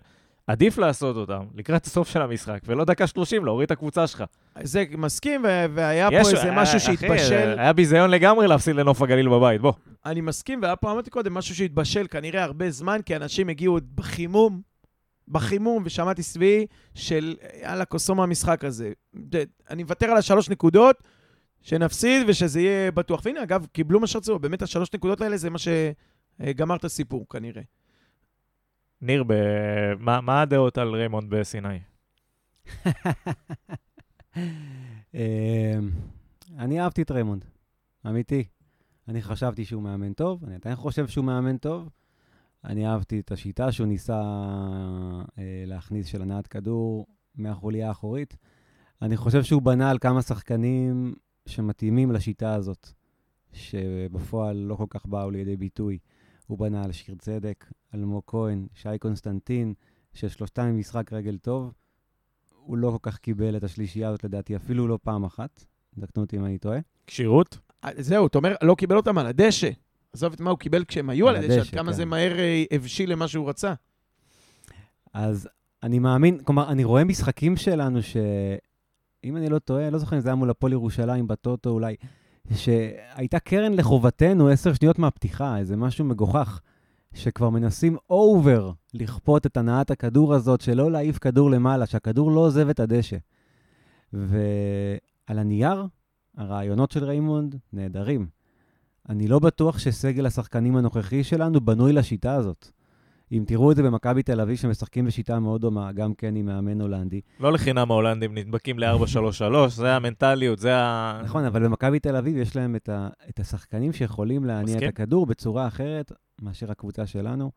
עדיף לעשות אותם לקראת הסוף של המשחק, ולא דקה 30 להוריד את הקבוצה שלך. זה מסכים, ו- והיה יש- פה איזה אה, משהו שהתבשל. היה ביזיון לגמרי להפסיד לנוף הגליל בבית, בוא. אני מסכים, והיה פה, אמרתי קודם, משהו שהתבשל כנראה הרבה זמן, כי אנשים הגיעו בחימום, בחימום, ושמעתי סביעי של, יאללה, כוסומו המשחק הזה. אני מוותר על השלוש נקודות, שנפסיד ושזה יהיה בטוח. והנה, אגב, קיבלו מה שרצו, באמת השלוש נקודות האלה זה מה שגמר את הסיפור, כנראה. ניר, ב... מה, מה הדעות על ריימונד בסיני? אמ, אני אהבתי את ריימונד, אמיתי. אני חשבתי שהוא מאמן טוב, אני עדיין חושב שהוא מאמן טוב. אני אהבתי את השיטה שהוא ניסה אה, להכניס של הנעת כדור מהחוליה האחורית. אני חושב שהוא בנה על כמה שחקנים שמתאימים לשיטה הזאת, שבפועל לא כל כך באו לידי ביטוי. הוא בנה על שיר צדק, אלמוג כהן, שי קונסטנטין, ששלושתם עם משחק רגל טוב. הוא לא כל כך קיבל את השלישייה הזאת, לדעתי, אפילו לא פעם אחת. תקנו אותי אם אני טועה. כשירות? אה, זהו, אתה אומר, לא קיבל אותם על הדשא. עזוב את מה הוא קיבל כשהם היו על על הדשא, עד כמה כן. זה מהר אה, הבשיל למה שהוא רצה. אז אני מאמין, כלומר, אני רואה משחקים שלנו ש... אם אני לא טועה, לא זוכר אם זה היה מול הפועל ירושלים בטוטו אולי, שהייתה קרן לחובתנו עשר שניות מהפתיחה, איזה משהו מגוחך, שכבר מנסים אובר לכפות את הנעת הכדור הזאת, שלא להעיף כדור למעלה, שהכדור לא עוזב את הדשא. ועל הנייר, הרעיונות של ריימונד נהדרים. אני לא בטוח שסגל השחקנים הנוכחי שלנו בנוי לשיטה הזאת. אם תראו את זה במכבי תל אביב, שמשחקים בשיטה מאוד דומה, גם כן עם מאמן הולנדי. לא לחינם ההולנדים נדבקים ל-4-3-3, זה המנטליות, זה ה... נכון, אבל במכבי תל אביב יש להם את, ה, את השחקנים שיכולים להניע מסכים. את הכדור בצורה אחרת מאשר הקבוצה שלנו.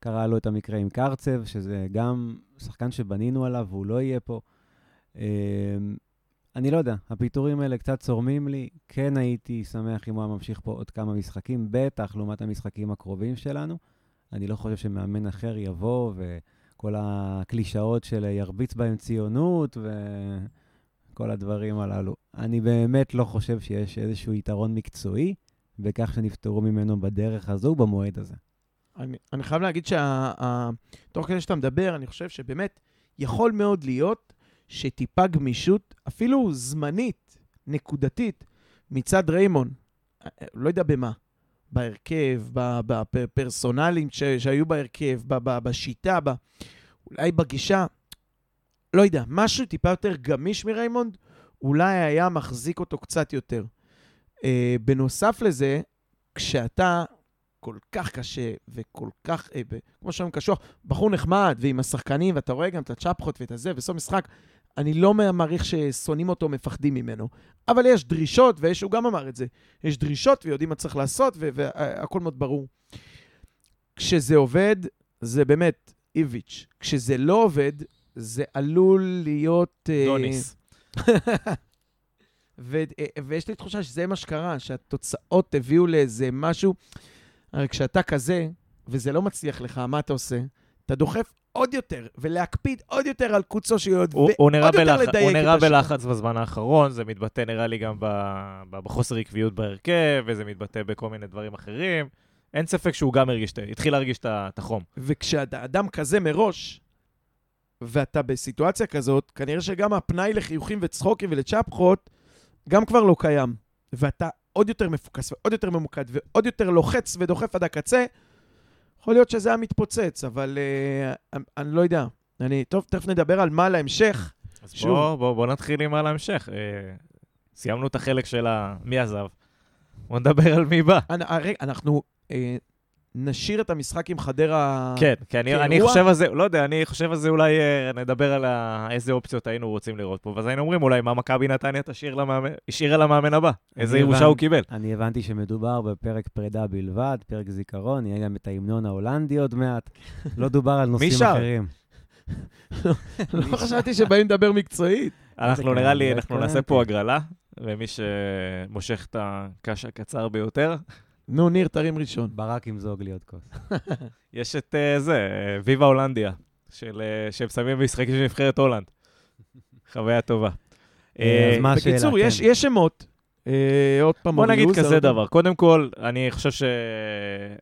קרה לו את המקרה עם קרצב, שזה גם שחקן שבנינו עליו והוא לא יהיה פה. אמ, אני לא יודע, הפיטורים האלה קצת צורמים לי. כן הייתי שמח אם הוא היה ממשיך פה עוד כמה משחקים, בטח לעומת המשחקים הקרובים שלנו. אני לא חושב שמאמן אחר יבוא וכל הקלישאות של ירביץ בהם ציונות וכל הדברים הללו. אני באמת לא חושב שיש איזשהו יתרון מקצועי בכך שנפטרו ממנו בדרך הזו, במועד הזה. אני, אני חייב להגיד שתוך כדי שאתה מדבר, אני חושב שבאמת יכול מאוד להיות שטיפה גמישות, אפילו זמנית, נקודתית, מצד ריימון, אה, לא יודע במה, בהרכב, בפרסונלים שהיו בהרכב, בשיטה, אולי בגישה, לא יודע, משהו טיפה יותר גמיש מריימונד, אולי היה מחזיק אותו קצת יותר. אה, בנוסף לזה, כשאתה כל כך קשה וכל כך, אה, כמו שאומרים קשוח, בחור נחמד ועם השחקנים, ואתה רואה גם את הצ'פחות ואת הזה, בסוף משחק, אני לא מעריך ששונאים אותו, מפחדים ממנו. אבל יש דרישות, ויש, הוא גם אמר את זה, יש דרישות ויודעים מה צריך לעשות, ו- והכל מאוד ברור. כשזה עובד, זה באמת איביץ'. כשזה לא עובד, זה עלול להיות... אה, דוניס. ו- אה, ויש לי תחושה שזה מה שקרה, שהתוצאות הביאו לאיזה משהו. הרי כשאתה כזה, וזה לא מצליח לך, מה אתה עושה? אתה דוחף עוד יותר, ולהקפיד עוד יותר על קוצו הוא נראה, ועוד יותר בלח... לדייק הוא נראה. בלחץ בזמן האחרון, זה מתבטא נראה לי גם ב... ב- בחוסר עקביות בהרכב, וזה מתבטא בכל מיני דברים אחרים. אין ספק שהוא גם הרגיש, התחיל להרגיש את החום. וכשאתה אדם כזה מראש, ואתה בסיטואציה כזאת, כנראה שגם הפנאי לחיוכים וצחוקים ולצ'פחות גם כבר לא קיים. ואתה עוד יותר מפוקס ועוד יותר ממוקד ועוד יותר לוחץ ודוחף עד הקצה, יכול להיות שזה היה מתפוצץ, אבל uh, אני, אני לא יודע. אני, טוב, תכף נדבר על מה להמשך. אז שוב. בוא, בוא, בוא נתחיל עם על ההמשך. אה, סיימנו את החלק של ה... מי עזב? בוא נדבר על מי בא. אני, הרי, אנחנו אה, נשאיר את המשחק עם חדרה... כן, כי אני, אני? חושב על זה, לא יודע, אני חושב על זה אולי אה, נדבר על ה... איזה אופציות היינו רוצים לראות פה, ואז היינו אומרים אולי מה מכבי נתניה תשאיר למאמן, השאירה למאמן הבא, איזה ירושה. הוא קיבל. אני הבנתי שמדובר בפרק פרידה בלבד, פרק זיכרון, יהיה גם את ההמנון ההולנדי עוד מעט. לא דובר על נושאים? אחרים. לא חשבתי שבאים לדבר מקצועית. אנחנו זה נראה כן, לי, לא אנחנו נעשה. פה הגרלה, ומי שמושך את הקש הקצר ביותר, נו, ניר, תרים ראשון. ברק ימזוג לי עוד כוס. יש את אה, זה, ויבה הולנדיה, של, אה, שהם שמים במשחקים של נבחרת הולנד. חוויה טובה. אה, אז מה השאלה? בקיצור, כן. יש יש שמות. עוד פעם, בוא נגיד כזה. דבר. קודם כל, אני חושב ש...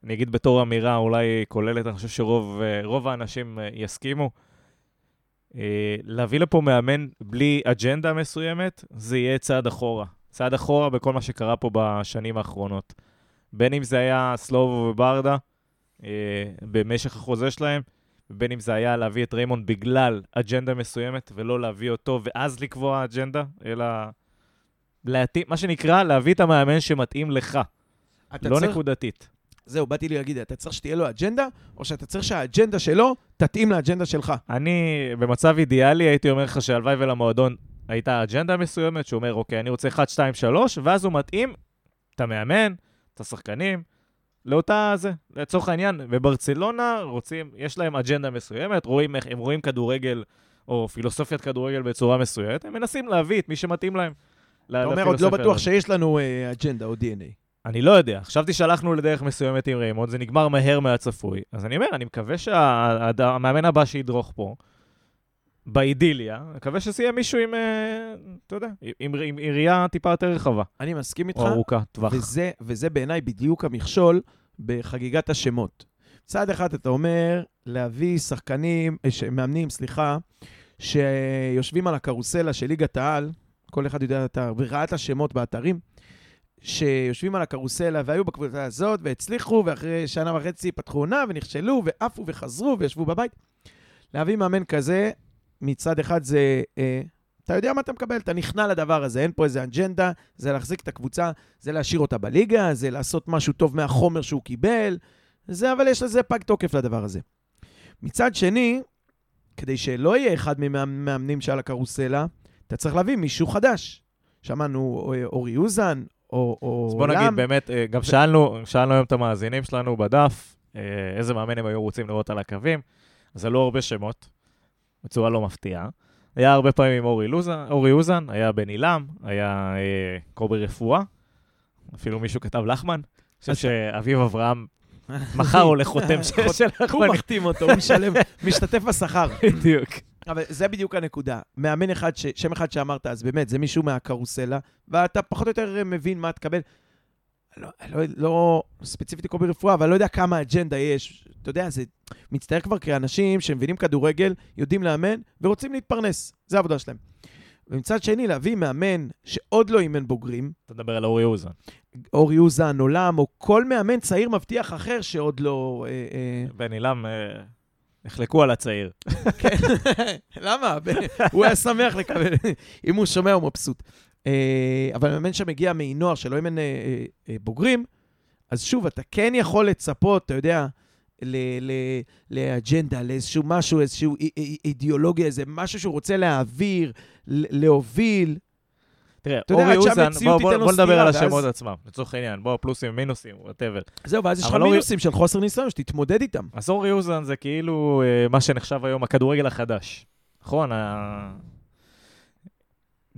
אני אגיד בתור אמירה אולי כוללת, אני חושב שרוב רוב האנשים יסכימו. להביא לפה מאמן בלי אג'נדה מסוימת, זה יהיה צעד אחורה. צעד אחורה בכל מה שקרה פה בשנים האחרונות. בין אם זה היה סלובו וברדה אה, במשך החוזה שלהם, ובין אם זה היה להביא את ריימונד בגלל אג'נדה מסוימת, ולא להביא אותו ואז לקבוע אג'נדה, אלא להתאים, מה שנקרא, להביא את המאמן שמתאים לך, לא צריך- נקודתית. זהו, באתי להגיד, אתה צריך שתהיה לו אג'נדה, או שאתה צריך שהאג'נדה שלו תתאים לאג'נדה שלך. אני, במצב אידיאלי, הייתי אומר לך שהלוואי ולמועדון הייתה אג'נדה מסוימת, שהוא אומר, אוקיי, אני רוצה 1, 2, 3, ואז הוא מתאים את המאמן, את השחקנים, לאותה זה. לצורך העניין, בברצלונה רוצים, יש להם אג'נדה מסוימת, רואים איך, הם רואים כדורגל, או פילוסופיית כדורגל בצורה מסוימת, הם מנסים להביא את מי שמתאים להם. אתה אומר, עוד לא בטוח שיש לנו אה, אג'נדה או DNA. אני לא יודע. חשבתי שהלכנו לדרך מסוימת עם ריימונד, זה נגמר מהר מהצפוי. אז אני אומר, אני מקווה שהמאמן הבא שידרוך פה, באידיליה, מקווה שזה יהיה מישהו עם, אה, אתה יודע, עם, עם, ראייה טיפה יותר רחבה, אני מסכים איתך, או ארוכה, טווח. וזה, וזה בעיניי בדיוק המכשול בחגיגת השמות. מצד אחד אתה אומר להביא שחקנים, אה, מאמנים, סליחה, שיושבים על הקרוסלה של ליגת העל, כל אחד יודע את ה... וראה את השמות באתרים, שיושבים על הקרוסלה והיו בקבוצה הזאת והצליחו, ואחרי שנה וחצי פתחו עונה ונכשלו ועפו וחזרו וישבו בבית. להביא מאמן כזה, מצד אחד זה... אה, אתה יודע מה אתה מקבל, אתה נכנע לדבר הזה, אין פה איזה אג'נדה, זה להחזיק את הקבוצה, זה להשאיר אותה בליגה, זה לעשות משהו טוב מהחומר שהוא קיבל, זה, אבל יש לזה פג תוקף לדבר הזה. מצד שני, כדי שלא יהיה אחד מהמאמנים שעל הקרוסלה, אתה צריך להביא מישהו חדש. שמענו אה, אורי אוזן, או, או אז בוא נגיד, עולם. באמת, אה, גם שאלנו, שאלנו היום את המאזינים שלנו בדף, אה, איזה מאמן הם היו רוצים לראות על הקווים, אז עלו הרבה שמות, בצורה לא מפתיעה. היה הרבה פעמים אורי, לוזן, אורי אוזן, היה בן עילם, היה אה, קובי רפואה, אפילו מישהו כתב לחמן. אני חושב שאביב אברהם מחר הולך חותם של של הוא לחמן. מחתים אותו, הוא משלם, משתתף בשכר. בדיוק. אבל זה בדיוק הנקודה. מאמן אחד, ש... שם אחד שאמרת, אז באמת, זה מישהו מהקרוסלה, ואתה פחות או יותר מבין מה תקבל. לא, לא, לא ספציפית לקובי רפואה, אבל לא יודע כמה אג'נדה יש. אתה יודע, זה מצטער כבר כאנשים שמבינים כדורגל, יודעים לאמן ורוצים להתפרנס. זה העבודה שלהם. ומצד שני, להביא מאמן שעוד לא אימן בוגרים, אתה מדבר על אורי אוזן. אורי אוזן, עולם, או כל מאמן צעיר מבטיח אחר שעוד לא... אה, אה, בן עילם, אה, נחלקו על הצעיר. כן, למה? הוא היה שמח לקבל, אם הוא שומע הוא מבסוט. אה, אבל מאמן שמגיע מנוער שלא אימן אה, אה, בוגרים, אז שוב, אתה כן יכול לצפות, אתה יודע, ל- ל- לאג'נדה, לאיזשהו משהו, איזשהו אי- אי- אידיאולוגיה, איזה משהו שהוא רוצה להעביר, להוביל. תראה, אורי אוזן, בוא, נדבר על ואז- השמות עצמם, לצורך העניין. בוא, פלוסים, מינוסים, whatever. זהו, ואז יש לך אורי- מינוסים של חוסר ניסיון, שתתמודד איתם. אז אורי אוזן זה כאילו מה שנחשב היום הכדורגל החדש. נכון?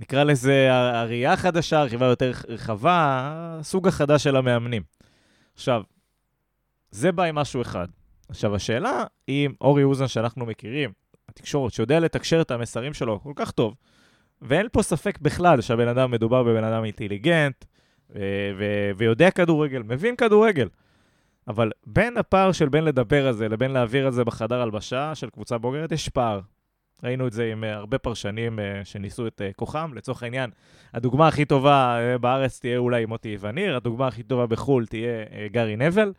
נקרא לזה הראייה החדשה, הרכיבה יותר רחבה, הסוג החדש של המאמנים. עכשיו, זה בא עם משהו אחד. עכשיו, השאלה אם אורי אוזן שאנחנו מכירים, התקשורת, שיודע לתקשר את המסרים שלו כל כך טוב, ואין פה ספק בכלל שהבן אדם מדובר בבן אדם אינטליגנט, ו- ו- ויודע כדורגל, מבין כדורגל. אבל בין הפער של בין לדבר על זה לבין להעביר את זה בחדר הלבשה של קבוצה בוגרת, יש פער. ראינו את זה עם אה, הרבה פרשנים אה, שניסו את אה, כוחם. לצורך העניין, הדוגמה הכי טובה בארץ תהיה אולי מוטי וניר, הדוגמה הכי טובה בחו"ל תהיה גארי נוויל,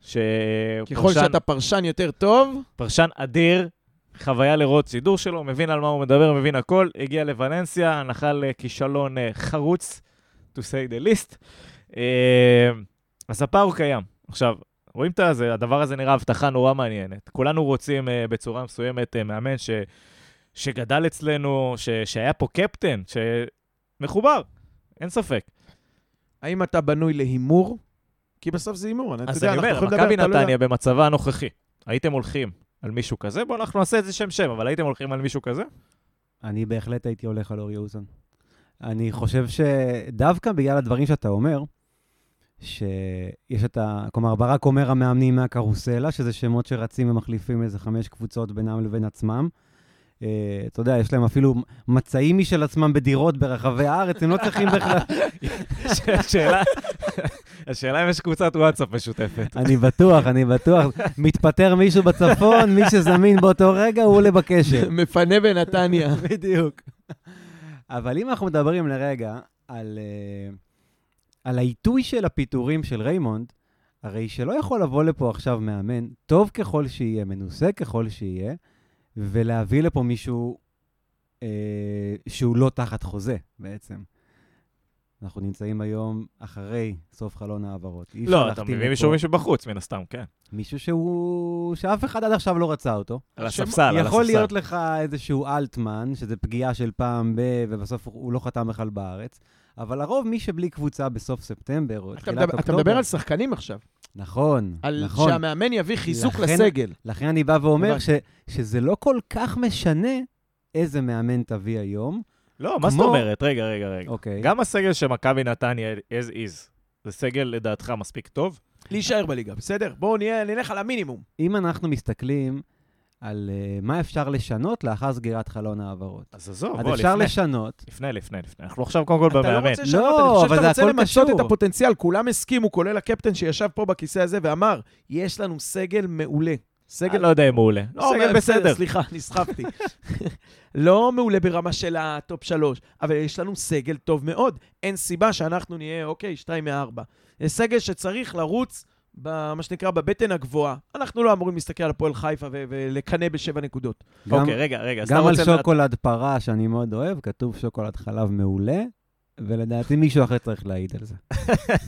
ככל שפרשן שאתה פרשן יותר טוב, פרשן אדיר, חוויה לראות שידור שלו, מבין על מה הוא מדבר, מבין הכל, הגיע לוולנסיה, נחל כישלון חרוץ, to say the least. אז הפער הוא קיים. עכשיו, רואים את זה, הדבר הזה נראה הבטחה נורא מעניינת. כולנו רוצים בצורה מסוימת מאמן ש, שגדל אצלנו, ש, שהיה פה קפטן, שמחובר, אין ספק. האם אתה בנוי להימור? כי בסוף זה הימור, אז יודע, אני אנחנו אומר, יכולים לדבר, מכבי אתה לא יודע. נתניה במצבה הנוכחי, הייתם הולכים על מישהו כזה? בואו אנחנו נעשה את זה שם שם, אבל הייתם הולכים על מישהו כזה? אני בהחלט הייתי הולך על אורי אוזן. אני חושב שדווקא בגלל הדברים שאתה אומר, שיש את ה... כלומר, ברק אומר המאמנים מהקרוסלה, שזה שמות שרצים ומחליפים איזה חמש קבוצות בינם לבין עצמם. אה, אתה יודע, יש להם אפילו מצעים משל עצמם בדירות ברחבי הארץ, הם לא צריכים בכלל... השאלה, השאלה אם יש קבוצת וואטסאפ משותפת. אני בטוח, אני בטוח. מתפטר מישהו בצפון, מי שזמין באותו רגע, הוא עולה בקשר. מפנה בנתניה. בדיוק. אבל אם אנחנו מדברים לרגע על, אה, על העיתוי של הפיטורים של ריימונד, הרי שלא יכול לבוא לפה עכשיו מאמן, טוב ככל שיהיה, מנוסה ככל שיהיה, ולהביא לפה מישהו אה, שהוא לא תחת חוזה, בעצם. אנחנו נמצאים היום אחרי סוף חלון העברות. אי אפשר לא, אתה מביא לפה מישהו מישהו בחוץ, מן הסתם, כן. מישהו שהוא... שאף אחד עד עכשיו לא רצה אותו. על הספסל, על הספסל. יכול להיות לך איזשהו אלטמן, שזה פגיעה של פעם ב... ובסוף הוא לא חתם בכלל בארץ, אבל לרוב מי שבלי קבוצה בסוף ספטמבר או אתה תחילת מדבר- אתה אוקטובר... מדבר על שחקנים עכשיו. נכון, על נכון. שהמאמן יביא חיזוק לכן- לסגל. לכן אני בא ואומר. ש, שזה לא כל כך משנה איזה מאמן תביא היום. לא, מה זאת כמו- אומרת? רגע, רגע, רגע. אוקיי. גם הסגל של מכבי נתניה, as is, זה סגל לדעתך מספיק טוב? להישאר בליגה, בסדר? בואו נלך על המינימום. אם אנחנו מסתכלים על uh, מה אפשר לשנות לאחר סגירת חלון העברות. אז עזוב, אז בוא, אפשר לפני. לשנות. לפני, לפני, לפני. אנחנו עכשיו קודם כל אתה לא במאמן. רוצה לא, לשנות, אני חושב שאתה רוצה למצות. את הפוטנציאל. כולם הסכימו, כולל הקפטן שישב פה בכיסא הזה ואמר, יש לנו סגל מעולה. סגל... לא יודע אם מעולה. לא, סגל בסדר. סליחה, נסחפתי. לא מעולה ברמה של הטופ שלוש, אבל יש לנו סגל טוב מאוד. אין סיבה שאנחנו נהיה, אוקיי, שתיים מארבע. זה סגל שצריך לרוץ, במה שנקרא, בבטן הגבוהה. אנחנו לא אמורים להסתכל על הפועל חיפה ו- ולקנא בשבע נקודות. גם, אוקיי, רגע, רגע. גם על שוקולד פרה, שאני מאוד אוהב, כתוב שוקולד חלב מעולה, ולדעתי מישהו אחר צריך להעיד על זה.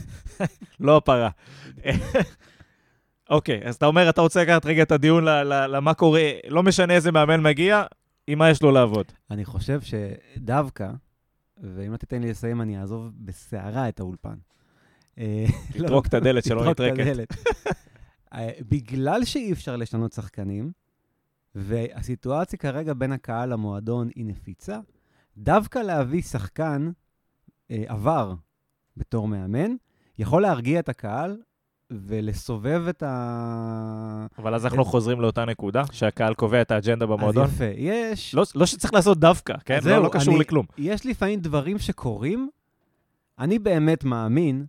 לא הפרה. אוקיי, אז אתה אומר, אתה רוצה לקחת רגע את הדיון ל- ל- למה קורה, לא משנה איזה מאמן מגיע, עם מה יש לו לעבוד. אני חושב שדווקא, ואם לא תיתן לי לסיים, אני אעזוב בסערה את האולפן. אה, לטרוק את הדלת שלא את נטרקת. אה, בגלל שאי אפשר לשנות שחקנים, והסיטואציה כרגע בין הקהל למועדון היא נפיצה, דווקא להביא שחקן אה, עבר בתור מאמן, יכול להרגיע את הקהל ולסובב את ה... אבל אז אנחנו חוזרים לאותה נקודה, שהקהל קובע את האג'נדה במועדון. אז יפה, יש... לא לא שצריך לעשות דווקא, כן? זהו, לא לא קשור אני- לכלום. יש לפעמים דברים שקורים, אני באמת מאמין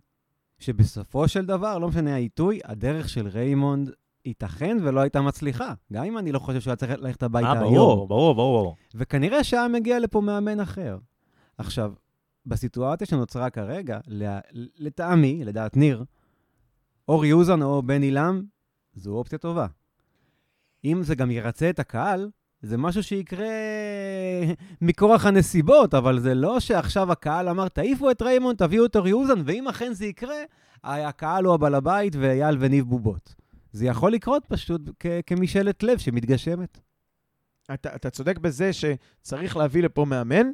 שבסופו של דבר, לא משנה העיתוי, הדרך של ריימונד ייתכן ולא הייתה מצליחה. גם אם אני לא חושב שהוא היה צריך ללכת הביתה אה, היום. ברור, ברור, ברור. וכנראה שהיה מגיע לפה מאמן אחר. עכשיו, בסיטואציה שנוצרה כרגע, לטעמי, לדעת ניר, אורי אוזן או בן עילם, זו אופציה טובה. אם זה גם ירצה את הקהל, זה משהו שיקרה מכורח הנסיבות, אבל זה לא שעכשיו הקהל אמר, תעיפו את ריימונד, תביאו את אורי אוזן, ואם אכן זה יקרה, הקהל הוא הבעל הבית ואייל וניב בובות. זה יכול לקרות פשוט כ- כמשאלת לב שמתגשמת. אתה, אתה צודק בזה שצריך להביא לפה מאמן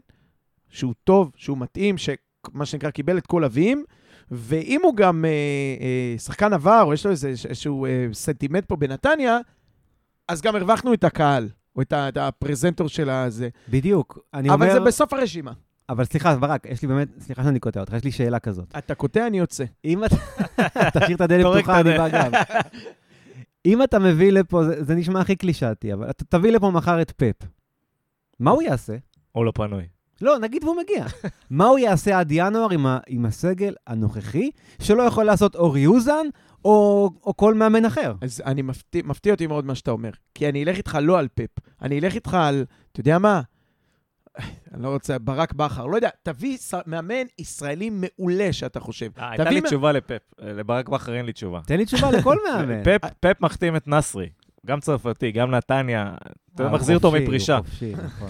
שהוא טוב, שהוא מתאים, שמה שנקרא קיבל את כל אביהם, ואם הוא גם אה, אה, שחקן עבר, או יש לו איזה, איזשהו אה, סנטימנט פה בנתניה, אז גם הרווחנו את הקהל, או את, ה, את הפרזנטור של הזה. בדיוק. אני אבל אומר... זה בסוף הרשימה. אבל סליחה, ברק, יש לי באמת, סליחה שאני קוטע אותך, יש לי שאלה כזאת. אתה קוטע, אני יוצא. אם אתה... תשאיר את הדלת פתוחה, אני. בא גם. אם אתה מביא לפה, זה, זה נשמע הכי קלישאתי, אבל אתה תביא לפה מחר את פפ. מה הוא יעשה? הוא לא פנוי. לא, נגיד והוא מגיע. מה הוא יעשה עד ינואר עם, ה, עם הסגל הנוכחי, שלא יכול לעשות אורי אוזן או, או כל מאמן אחר? אז אני מפתיע, מפתיע אותי מאוד מה שאתה אומר. כי אני אלך איתך לא על פפ, אני אלך איתך על, אתה יודע מה? אני לא רוצה, ברק בכר, לא יודע, תביא ס- מאמן ישראלי מעולה שאתה חושב. אה, הייתה לי מה- תשובה לפפ. לברק בכר אין לי תשובה. תן לי תשובה לכל מאמן. פפ, פפ מחתים את נסרי, גם צרפתי, גם נתניה, אתה אה, מחזיר אותו מפרישה. הוא חופשי, נכון.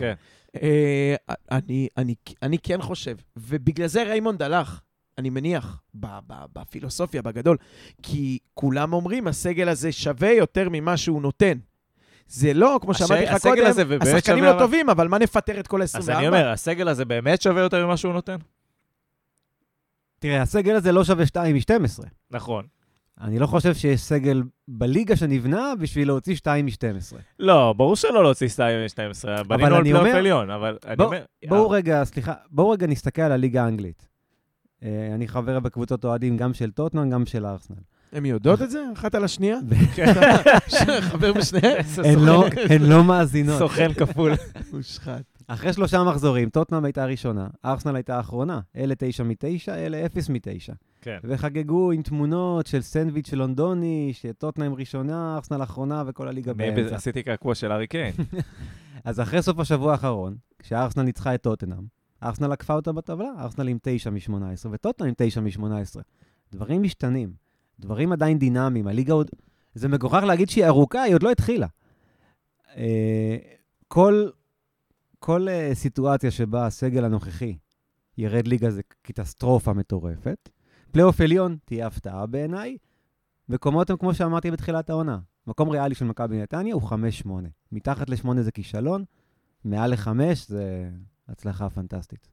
אה, אני, אני, אני כן חושב, ובגלל זה ריימונד הלך, אני מניח, ב- ב- בפילוסופיה, בגדול, כי כולם אומרים, הסגל הזה שווה יותר ממה שהוא נותן. זה לא, כמו שאמרתי לך קודם, השחקנים לא אבל- טובים, אבל מה נפטר את כל ה-24? אז אני אומר, הסגל הזה באמת שווה יותר ממה שהוא נותן? תראה, הסגל הזה לא שווה 2 מ-12. נכון. אני לא חושב שיש סגל בליגה שנבנה בשביל להוציא 2 מ-12. לא, ברור שלא להוציא 2 מ-12, בנינו על אני פלייאוף אומר- עליון, אבל אני בוא- אומר... בואו רגע, סליחה, בואו רגע נסתכל על הליגה האנגלית. אה, אני חבר בקבוצות אוהדים גם של טוטנאם, גם של ארסנל. הן יודעות את זה? אחת על השנייה? חבר בשניהם? הן לא- הן לא מאזינות. סוכן כפול. מושחת. אחרי שלושה מחזורים, טוטנאם הייתה הראשונה, ארסנל הייתה האחרונה. אלה תשע מתשע, אלה אפס מתשע. כן. וחגגו עם תמונות של סנדוויץ' לונדוני, שטוטנאם ראשונה, ארסנל אחרונה וכל הליגה באמצע. עשיתי קעקוע של ארי קיין. אז אחרי סוף השבוע האחרון, כשארסנל ניצחה את טוטנאם, ארסנל עקפה אותה בטבלה, ארסנל עם 9 מ-18 וטוטנאם עם 9 מ-18. דברים משתנים, דברים עדיין דינמיים, הליגה עוד... זה מגוחך להגיד שהיא ארוכה, היא עוד לא התחילה. אה, כל, כל אה, סיטואציה שבה הסגל הנוכחי ירד ליגה זה קטסטרופה מטורפת. פלייאוף עליון תהיה הפתעה בעיניי. מקומות הם כמו שאמרתי בתחילת העונה. מקום ריאלי של מכבי נתניה הוא 5-8. מתחת ל-8 זה כישלון, מעל ל-5 זה הצלחה פנטסטית.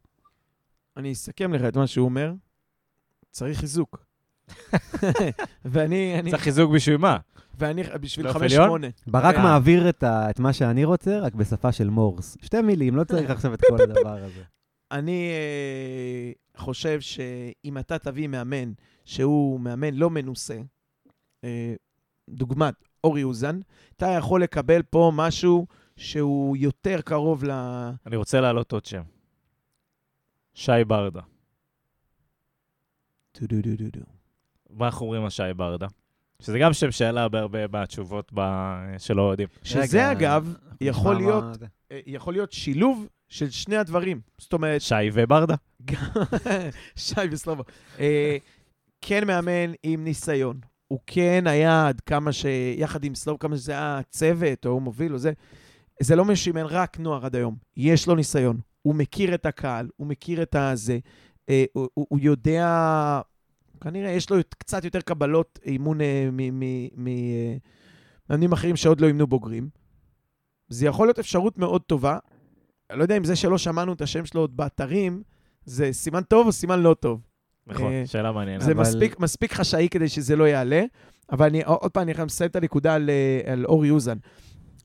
אני אסכם לך את מה שהוא אומר. צריך חיזוק. ואני, אני, צריך חיזוק בשביל מה? ואני, בשביל פלייאוף חמש עליון? שמונה. ברק אה. מעביר את, ה, את מה שאני רוצה, רק בשפה של מורס. שתי מילים, לא צריך עכשיו את כל הדבר הזה. אני אה, חושב שאם אתה תביא מאמן שהוא מאמן לא מנוסה, אה, דוגמת אורי אוזן, אתה יכול לקבל פה משהו שהוא יותר קרוב ל... אני רוצה להעלות עוד שם. שי ברדה. טו-דו-דו-דו-דו. מה אנחנו אומרים על שי ברדה? שזה גם שם שעלה בהרבה מהתשובות ב- שלא יודעים. שזה רגע, אגב, יכול להיות-. אה, יכול להיות שילוב של שני הדברים. זאת אומרת, שי ברדה. שי וסלובו. אה, כן מאמן עם ניסיון. הוא כן היה עד כמה ש... יחד עם סלוב, כמה שזה היה צוות, או הוא מוביל, או זה. זה לא משימן רק נוער עד היום. יש לו ניסיון. הוא מכיר את הקהל, הוא מכיר את הזה. אה, הוא, הוא, הוא יודע... כנראה יש לו קצת יותר קבלות אימון אה, ממאמנים אחרים שעוד לא אימנו בוגרים. זה יכול להיות אפשרות מאוד טובה. אני לא יודע אם זה שלא שמענו את השם שלו עוד באתרים, זה סימן טוב או סימן לא טוב. נכון, אה, שאלה מעניינת. זה אבל- מספיק, מספיק חשאי כדי שזה לא יעלה, אבל אני, עוד פעם, אני מסיים את הנקודה על, אה, על אורי אוזן.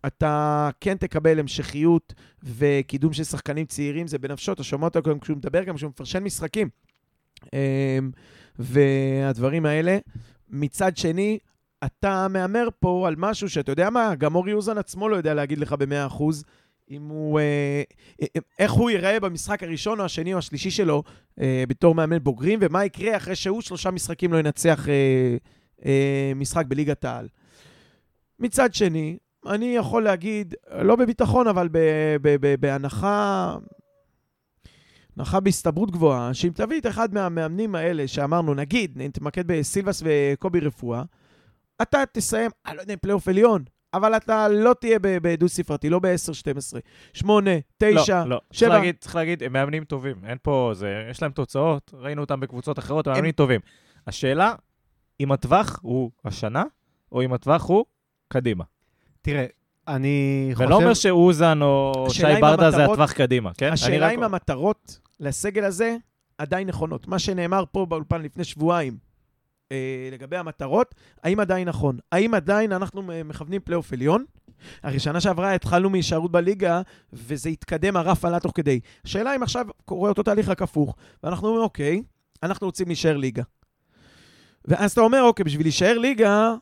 אתה כן תקבל המשכיות וקידום של שחקנים צעירים, זה בנפשו, אתה שומע אותו גם כשהוא מדבר, גם כשהוא מפרשן משחקים. אמ, והדברים האלה. מצד שני, אתה מהמר פה על משהו שאתה יודע מה, גם אורי אוזן עצמו לא יודע להגיד לך במאה אחוז. אם הוא... אה, אה, איך הוא ייראה במשחק הראשון או השני או השלישי שלו אה, בתור מאמן בוגרים, ומה יקרה אחרי שהוא שלושה משחקים לא ינצח אה, אה, משחק בליגת העל. מצד שני, אני יכול להגיד, לא בביטחון, אבל ב, ב, ב, בהנחה... הנחה בהסתברות גבוהה, שאם תביא את אחד מהמאמנים האלה שאמרנו, נגיד, נתמקד בסילבס וקובי רפואה, אתה תסיים, אני לא יודע פלייאוף עליון, אבל אתה לא תהיה ב- בדו-ספרתי, לא ב-10, 12, 8, 9, לא, לא. צריך. להגיד, צריך להגיד, הם מאמנים טובים. אין פה, זה, יש להם תוצאות, ראינו אותם בקבוצות אחרות, הם מאמנים טובים. השאלה, אם הטווח הוא השנה, או אם הטווח הוא קדימה. תראה, אני חושב... ולא אומר שאוזן או שי ברדה זה הטווח קדימה, כן? השאלה רק- אם המטרות לסגל הזה עדיין נכונות. מה שנאמר פה באולפן לפני שבועיים אה, לגבי המטרות, האם עדיין נכון? האם עדיין אנחנו אה, מכוונים פלייאוף עליון? הרי שנה שעברה התחלנו מהישארות בליגה, וזה התקדם, הרף עלה תוך כדי. השאלה אם עכשיו קורה אותו תהליך רק הפוך, ואנחנו אומרים, אוקיי, אנחנו רוצים להישאר ליגה. ואז אתה אומר, אוקיי, בשביל להישאר ליגה,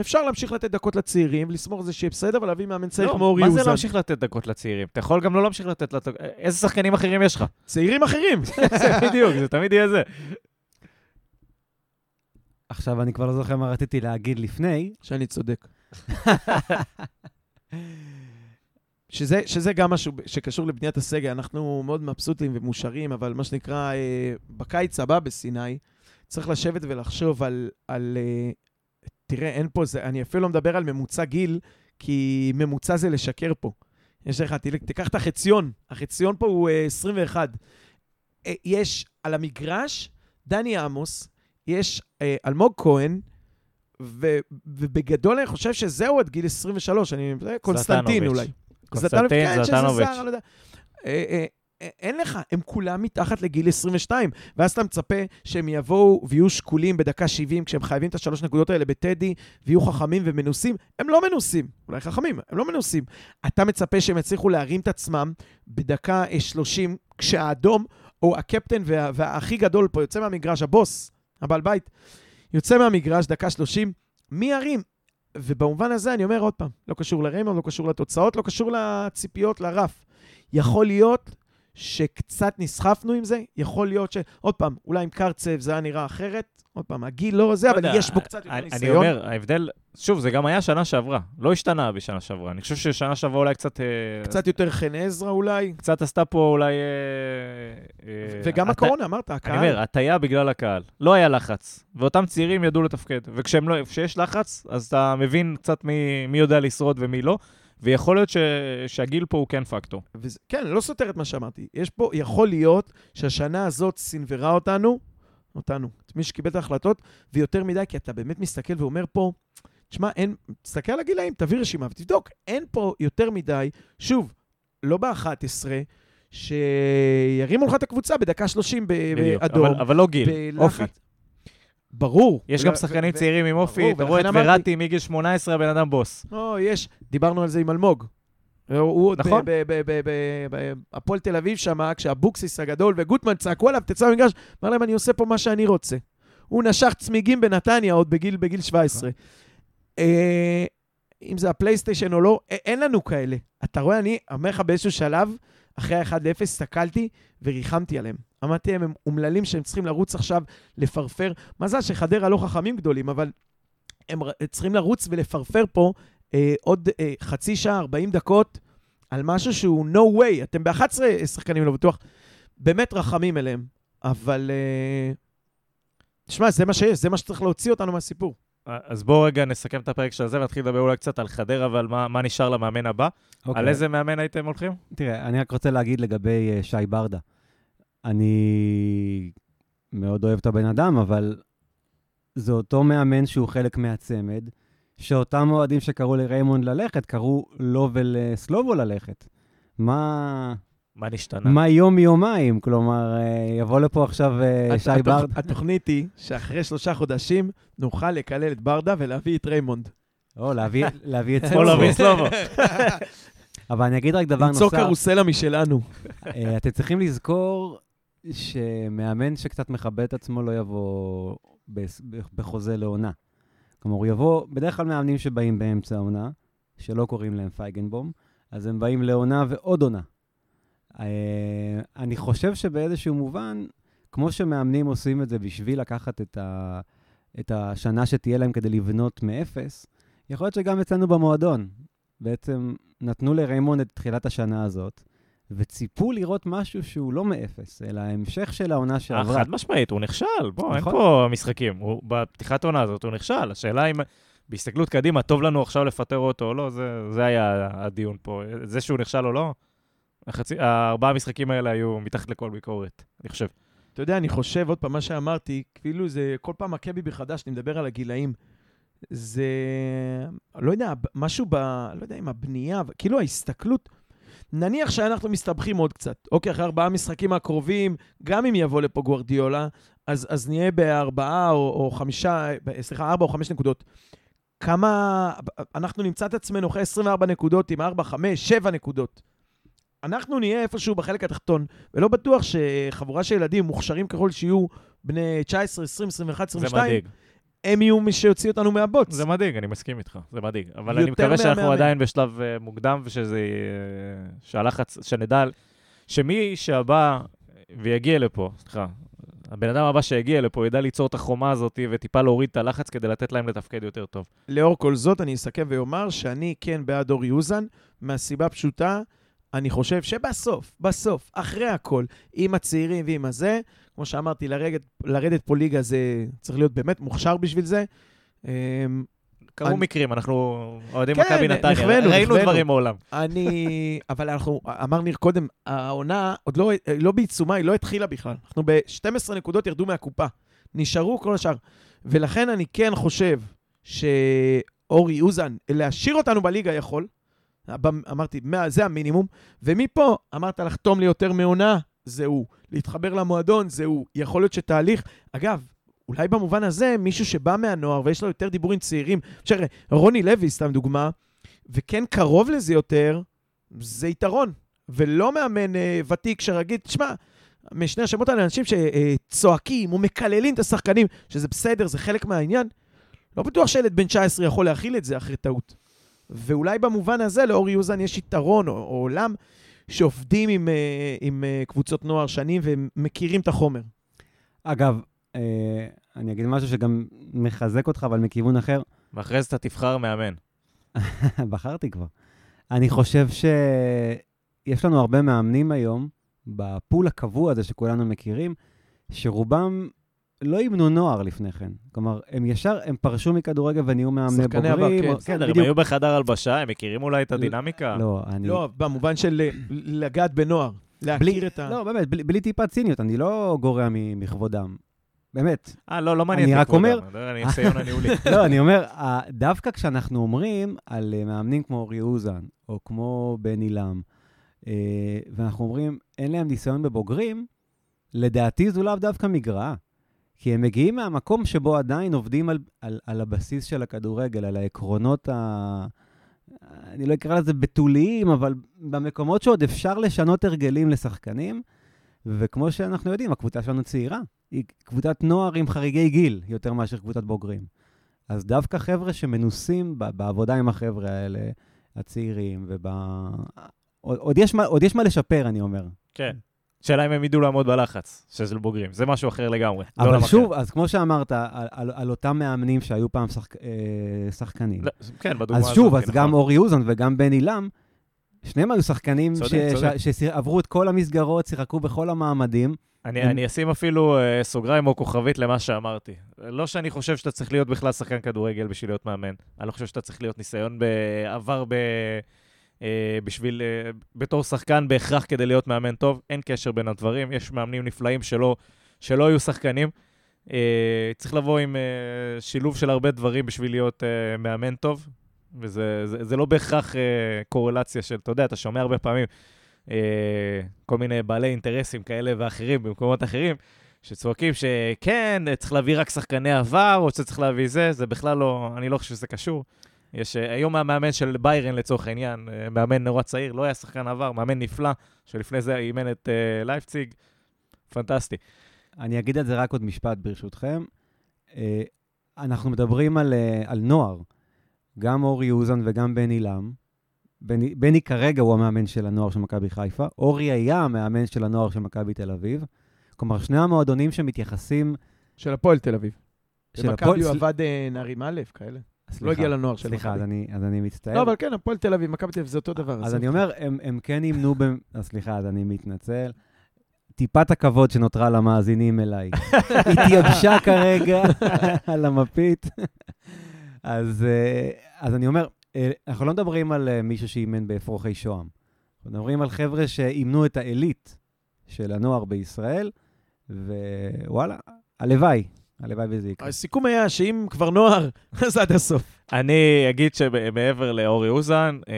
אפשר להמשיך לתת דקות לצעירים, ולסמוך על זה שיהיה בסדר, ולהביא מאמן צעיר לא, כמו אורי מה אוזן. זה להמשיך לתת דקות לצעירים? אתה יכול גם לא להמשיך לתת... לת- איזה שחקנים אחרים יש לך? צעירים אחרים. זה בדיוק, זה תמיד יהיה זה. עכשיו, אני כבר לא זוכר מה רציתי להגיד לפני. שאני צודק. שזה, שזה גם משהו שקשור לבניית הסגל. אנחנו מאוד מבסוטים ומאושרים, אבל מה שנקרא, אה, בקיץ הבא בסיני, צריך לשבת ולחשוב על... על אה, תראה, אין פה, זה, אני אפילו לא מדבר על ממוצע גיל, כי ממוצע זה לשקר פה. יש לך, תיקח את החציון, החציון פה הוא אה, 21. אה, יש על המגרש דני עמוס, יש אה, אלמוג כהן, ו, ובגדול אני חושב שזהו עד גיל 23, אני... קונסטנטין. אולי. קונסטנטין, כן, זלטנוביץ'. לא. אה, אה, אין לך, הם כולם מתחת לגיל 22. ואז אתה מצפה שהם יבואו ויהיו שקולים בדקה 70, כשהם חייבים את השלוש נקודות האלה בטדי, ויהיו חכמים ומנוסים. הם לא מנוסים, אולי חכמים, הם לא מנוסים. אתה מצפה שהם יצליחו להרים את עצמם בדקה אה, 30, כשהאדום, או הקפטן וה, והכי גדול פה יוצא מהמגרש, הבוס, הבעל בית, יוצא מהמגרש, דקה 30, מי ירים? ובמובן הזה אני אומר עוד פעם, לא קשור לריימון, לא קשור לתוצאות, לא קשור לציפיות, לרף. יכול להיות שקצת נסחפנו עם זה, יכול להיות ש... עוד פעם, אולי עם קרצב זה היה נראה אחרת, עוד פעם, הגיל לא זה, לא אבל יודע, יש בו קצת יותר אני- ניסיון. אני אומר, ההבדל, שוב, זה גם היה שנה שעברה, לא השתנה בשנה שעברה. אני חושב ששנה שעברה אולי קצת... אה, קצת יותר חן עזרא אולי, קצת עשתה פה אולי... אה, אה, וגם הקורונה, אמרת, אני הקהל. אומר, הטיה בגלל הקהל. לא היה לחץ. ואותם צעירים ידעו לתפקד. וכשיש לא, לחץ, אז אתה מבין קצת מי, מי יודע לשרוד ומי לא. ויכול להיות ש, שהגיל פה הוא כן פקטור. וזה, כן, לא סותר את מה שאמרתי. יש פה, יכול להיות שהשנה הזאת סינוורה אותנו, אותנו, את מי שקיבל את ההחלטות, ויותר מדי, כי אתה באמת מסתכל ואומר פה, תשמע, אין, תסתכל על הגילאים, תביא רשימה ותבדוק, אין פה יותר מדי, שוב, לא ב-11, שירימו לך את הקבוצה בדקה 30 ב- בדיוק. באדום. אבל, אבל לא גיל, בלחץ. אופי. ברור. יש ו- גם שחקנים ו- צעירים עם אופי, אתה רואה את וראטי מגיל 18, הבן אדם בוס. או, יש. דיברנו על זה עם אלמוג. הוא נכון. בהפועל תל אביב שם, כשאבוקסיס הגדול וגוטמן צעקו עליו, תצא למגרש, אמר להם, אני עושה פה מה שאני רוצה. הוא נשך צמיגים בנתניה עוד בגיל, בגיל 17. אה, אם זה הפלייסטיישן או לא, אין לנו כאלה. אתה רואה, אני אומר לך באיזשהו שלב, אחרי ה-1-0, הסתכלתי וריחמתי עליהם. אמרתי להם, הם אומללים שהם צריכים לרוץ עכשיו, לפרפר. מזל שחדרה לא חכמים גדולים, אבל הם צריכים לרוץ ולפרפר פה אה, עוד אה, חצי שעה, 40 דקות, על משהו שהוא no way. אתם ב-11 שחקנים, לא בטוח. באמת רחמים אליהם. אבל... אה, תשמע, זה מה שיש, זה מה שצריך להוציא אותנו מהסיפור. אז בואו רגע נסכם את הפרק של זה ונתחיל לדבר אולי קצת על חדרה ועל מה, מה נשאר למאמן הבא. אוקיי. על איזה מאמן הייתם הולכים? תראה, אני רק רוצה להגיד לגבי אה, שי ברדה. אני מאוד אוהב את הבן אדם, אבל זה אותו מאמן שהוא חלק מהצמד, שאותם אוהדים שקראו לריימונד ללכת, קראו לו ולסלובו ללכת. מה, מה נשתנה? מה יום מיומיים? כלומר, אה, יבוא לפה עכשיו אה, שי ברדה. התוכנית היא שאחרי שלושה חודשים נוכל לקלל את ברדה ולהביא את ריימונד. או, להביא- את או סלובו. להביא סלובו. אבל אני אגיד רק דבר למצוא נוסף. קרוסלה משלנו. אה, אתם צריכים לזכור שמאמן שקצת מכבד את עצמו לא יבוא בחוזה לעונה. כלומר, הוא יבוא, בדרך כלל מאמנים שבאים באמצע העונה, שלא קוראים להם פייגנבום, אז הם באים לעונה ועוד עונה. אה, אני חושב שבאיזשהו מובן, כמו שמאמנים עושים את זה בשביל לקחת את, ה, את השנה שתהיה להם כדי לבנות מאפס, יכול להיות שגם אצלנו במועדון. בעצם נתנו לריימונד את תחילת השנה הזאת, וציפו לראות משהו שהוא לא מאפס, אלא ההמשך של העונה אה, שעברה. חד משמעית, הוא נכשל. בוא, אין נכון. פה משחקים. הוא- בפתיחת העונה הזאת הוא נכשל. השאלה אם בהסתכלות קדימה, טוב לנו עכשיו לפטר אותו או לא, זה, זה היה הדיון פה. זה שהוא נכשל או לא, החצי, הארבעה המשחקים האלה היו מתחת לכל ביקורת, אני חושב. אתה יודע, אני חושב, עוד פעם, מה שאמרתי, כאילו זה כל פעם מכה בי מחדש, אני מדבר על הגילאים. זה, לא יודע, משהו ב... לא יודע אם הבנייה, כאילו ההסתכלות, נניח שאנחנו מסתבכים עוד קצת. אוקיי, אחרי ארבעה משחקים הקרובים, גם אם יבוא לפה גוורדיולה, אז, אז נהיה בארבעה או, או חמישה, סליחה, ארבע או חמש נקודות. כמה... אנחנו נמצא את עצמנו אחרי 24 נקודות עם 4, 5, 7 נקודות. אנחנו נהיה איפשהו בחלק התחתון, ולא בטוח שחבורה של ילדים מוכשרים ככל שיהיו בני 19, 20, 21, זה 22, מדאיג. הם יהיו מי שיוציא אותנו מהבוץ. זה מדאיג, אני מסכים איתך, זה מדאיג. אבל אני מקווה שאנחנו מהמאמן. עדיין בשלב אה, מוקדם, ושזה... יהיה- שהלחץ, שנדע... שמי שהבא ויגיע לפה, סליחה, הבן אדם הבא שיגיע לפה ידע ליצור את החומה הזאת וטיפה להוריד את הלחץ כדי לתת להם לתפקד יותר טוב. לאור כל זאת, אני אסכם ואומר שאני כן בעד אורי אוזן, מהסיבה פשוטה, אני חושב שבסוף, בסוף, אחרי הכל, עם הצעירים ועם הזה, כמו שאמרתי, לרדת, לרדת פה ליגה זה צריך להיות באמת מוכשר בשביל זה. אמ, קרו אני- מקרים, אנחנו אוהדים כן, מכבי נתניה, נכוונו, ראינו נכוונו. דברים מעולם. אני, אבל אנחנו, אמר ניר קודם, העונה עוד לא, לא בעיצומה, היא לא התחילה בכלל. אנחנו ב-12 נקודות ירדו מהקופה. נשארו כל השאר. ולכן אני כן חושב שאורי אוזן, להשאיר אותנו בליגה יכול, אמרתי, זה המינימום. ומפה אמרת לחתום לי יותר מעונה, זה הוא. להתחבר למועדון, זה הוא. יכול להיות שתהליך... אגב, אולי במובן הזה, מישהו שבא מהנוער ויש לו יותר דיבורים צעירים, תראה, רוני לוי, סתם דוגמה, וכן קרוב לזה יותר, זה יתרון. ולא מאמן אה, ותיק שרגיל, תשמע, משני השמות האלה, אנשים שצועקים ומקללים את השחקנים, שזה בסדר, זה חלק מהעניין. לא בטוח שילד בן 19 יכול להכיל את זה אחרי טעות. ואולי במובן הזה לאורי יוזן יש יתרון, או, או עולם, שעובדים עם, אה, עם אה, קבוצות נוער שנים ומכירים את החומר. אגב, אה, אני אגיד משהו שגם מחזק אותך, אבל מכיוון אחר. ואחרי זה אתה תבחר מאמן. בחרתי כבר. אני חושב שיש לנו הרבה מאמנים היום, בפול הקבוע הזה שכולנו מכירים, שרובם לא אימנו נוער לפני כן. כלומר, הם ישר, הם פרשו מכדורגל ונהיו מאמני שחקני עבר, בוגרים. כן, או- בסדר, הם. היו בחדר הלבשה, הם מכירים אולי את הדינמיקה. לא, אני... לא, במובן של אה, לגעת בנוער, להכיר את ה... לא, באמת, בלי, טיפת ציניות, אני לא גורע מכבודם. באמת. אה, לא, לא מעניין אני אותי רק כבודם, אומר- אני הניסיון הניהולי. לא, אני אומר, דווקא כשאנחנו אומרים על אה, מאמנים כמו אורי אוזן, או כמו בן עילם, אה, ואנחנו אומרים, אין להם ניסיון בבוגרים, לדעתי זו לאו דווקא מגרעה. כי הם מגיעים מהמקום שבו עדיין עובדים על, על, על הבסיס של הכדורגל, על העקרונות ה... אני לא אקרא לזה בתוליים, אבל במקומות שעוד אפשר לשנות הרגלים לשחקנים, וכמו שאנחנו יודעים, הקבוצה שלנו צעירה. היא קבוצת נוער עם חריגי גיל, יותר מאשר קבוצת בוגרים. אז דווקא חבר'ה שמנוסים בעבודה עם החבר'ה האלה, הצעירים, וב... עוד, עוד, יש מה, עוד יש מה לשפר, אני אומר. כן. שאלה אם הם ידעו לעמוד בלחץ, שזה לבוגרים. זה משהו אחר לגמרי. לא אבל עולם שוב, אז כמו שאמרת, על, על, על אותם מאמנים שהיו פעם שחק, אה, שחקנים. אחר. לא, כן, בדוגמה אז הזאת. שוב, כן, אז נכון. גם אורי אוזן וגם בן עילם, שניהם היו שחקנים. שעברו את כל המסגרות, שיחקו בכל המעמדים. אני, הם- אני אשים אפילו אה, סוגריים או כוכבית למה שאמרתי. לא שאני חושב שאתה צריך להיות בכלל שחקן כדורגל בשביל להיות מאמן. אני לא חושב שאתה צריך להיות ניסיון בעבר ב... אה, בשביל... אה, בתור שחקן בהכרח כדי להיות מאמן טוב. אין קשר בין הדברים. יש מאמנים נפלאים שלא, שלא היו שחקנים. אה, צריך לבוא עם שילוב של הרבה דברים בשביל להיות מאמן טוב. וזה זה, זה לא בהכרח קורלציה של, אתה יודע, אתה שומע הרבה פעמים כל מיני בעלי אינטרסים כאלה ואחרים במקומות אחרים, שצועקים שכן, צריך להביא רק שחקני עבר, או שצריך להביא זה, זה בכלל לא, אני לא חושב שזה קשור. יש, אה, היום המאמן של ביירן לצורך העניין, אה, מאמן נורא צעיר, לא היה שחקן עבר, מאמן נפלא, שלפני זה אימן את אה, לייפציג, פנטסטי. אני אגיד על זה רק עוד משפט, ברשותכם. אה, אנחנו מדברים על, אה, על נוער, גם אורי אוזן וגם בן עילם. בני, בני כרגע הוא המאמן של הנוער של מכבי חיפה, אורי היה המאמן של הנוער של מכבי תל אביב. כלומר, שני המועדונים שמתייחסים... של הפועל תל אביב. של במכבי הפועל- הוא סל- עבד נערים א', כאלה. סליחה, לא הגיע לנוער של סליחה, אז מכבי. אני, אז אני מצטער. לא, אבל כן, הפועל תל אביב, מכבי תל אביב זה אותו דבר. אז. אני אומר, הם, הם כן אימנו, ב... אז סליחה, אז אני מתנצל. טיפת הכבוד שנותרה למאזינים אליי. התייבשה כרגע על המפית. אז, אה, אז אני אומר, אה, אנחנו לא מדברים על אה, מישהו שאימן באפרוחי שוהם. אנחנו מדברים על חבר'ה שאימנו את העילית של הנוער בישראל, ווואלה, הלוואי, הלוואי וזה יקרה. הסיכום היה שאם כבר נוער, אז עד הסוף. אני אגיד שמעבר לאורי אוזן, אה,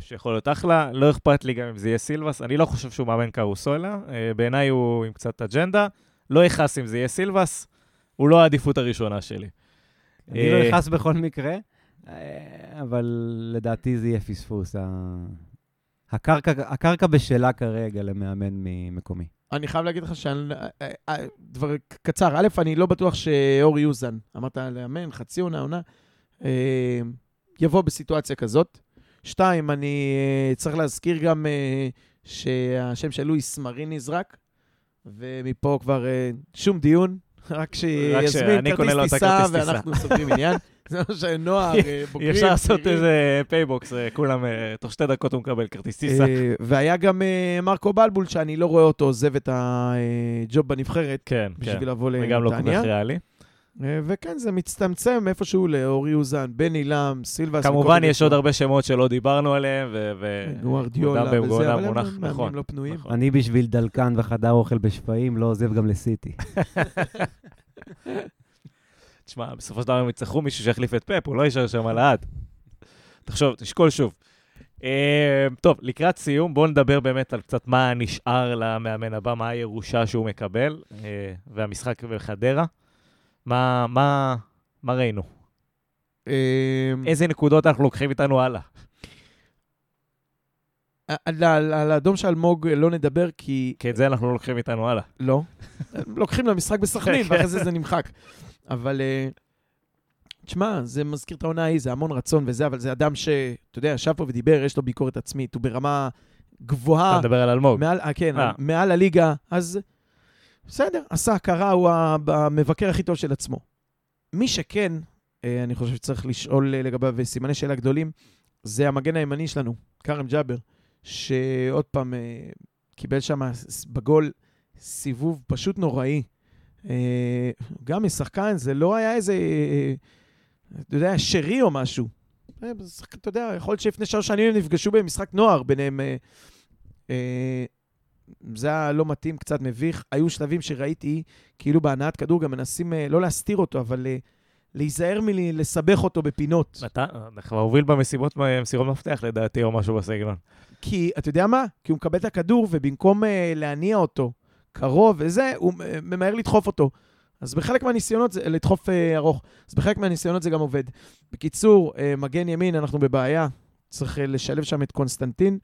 שיכול להיות אחלה, לא אכפת לי גם אם זה יהיה סילבס, אני לא חושב שהוא מאמן קרוסולה, אה, בעיניי הוא עם קצת אג'נדה, לא יכעס אם זה יהיה סילבס, הוא לא העדיפות הראשונה שלי. אני לא אה, נכנס בכל מקרה, אה, אבל לדעתי זה יהיה פספוס. הקרקע, הקרקע בשלה כרגע למאמן ממקומי. אני חייב להגיד לך שאני... אה, אה, דבר קצר, א', אני לא בטוח שאורי יוזן, אמרת לאמן, חצי עונה, עונה, אה, יבוא בסיטואציה כזאת. שתיים, אני אה, צריך להזכיר גם אה, שהשם של לואיס מרין נזרק, ומפה כבר אה, שום דיון, רק שיזמין כרטיס טיסה. ואנחנו סוגרים עניין. זה מה שנוער, אה, בוגרים. אי אפשר לעשות. איזה פייבוקס, אה, כולם, אה, תוך שתי דקות הוא מקבל כרטיס טיסה. והיה גם מרקו בלבול, שאני לא רואה אותו עוזב את הג'וב בנבחרת כן, כן, בשביל לבוא זה גם לא כל לנתניה. כך ריאלי. וכן, זה מצטמצם איפשהו לאורי אוזן, בן עילם, סילבס. כמובן, יש עוד. הרבה שמות שלא דיברנו עליהם, ו... ו- גוארדיולה מודם וזה, אבל הם מונח, מאמנים נכון. לא פנויים. נכון. אני בשביל דלקן וחדר אוכל בשפיים לא עוזב גם לסיטי. תשמע, בסופו של דבר הם יצטרכו מישהו שיחליף את פאפ, הוא לא יישאר שם לעד. תחשוב, תשקול שוב. אה, טוב, לקראת סיום, בואו נדבר באמת על קצת מה נשאר למאמן הבא, מה הירושה שהוא מקבל, אה, והמשחק בחדרה. מה, מה, מה ראינו? אה, איזה נקודות אנחנו לוקחים איתנו הלאה? על- על על האדום של אלמוג לא נדבר, כי כי את זה אנחנו לא לוקחים איתנו הלאה. לא. לוקחים למשחק בסכנין, ואחרי זה זה נמחק. אבל, אה, תשמע, זה מזכיר את העונה ההיא, זה המון רצון וזה, אבל זה אדם שאתה יודע, ישב פה ודיבר, יש לו ביקורת עצמית, הוא ברמה גבוהה, אתה מדבר על אלמוג. מעל, אה, כן, אה. מעל הליגה, אז בסדר, עשה הכרה, הוא המבקר הכי טוב של עצמו. מי שכן, אה, אני חושב שצריך לשאול לגביו סימני שאלה גדולים, זה המגן הימני שלנו, כרם ג'אבר, שעוד פעם קיבל שם בגול סיבוב פשוט נוראי. אה, גם משחקן, זה לא היה איזה, אה, אתה יודע, שרי או משהו. אה, אתה יודע, יכול להיות שלפני שלוש שנים הם נפגשו במשחק נוער ביניהם. אה, אה, זה היה לא מתאים, קצת מביך. היו שלבים שראיתי, כאילו בהנעת כדור גם מנסים אה, לא להסתיר אותו, אבל אה, להיזהר מלסבך אותו בפינות. אתה כבר הוביל במסיבות, מסירות מפתח לדעתי, או משהו בסגנון. כי, אתה יודע מה? כי הוא מקבל את הכדור, ובמקום להניע אותו קרוב וזה, הוא ממהר לדחוף אותו. אז בחלק מהניסיונות זה, לדחוף uh, ארוך, אז בחלק מהניסיונות זה גם עובד. בקיצור, uh, מגן ימין, אנחנו בבעיה. צריך uh, לשלב שם את קונסטנטין.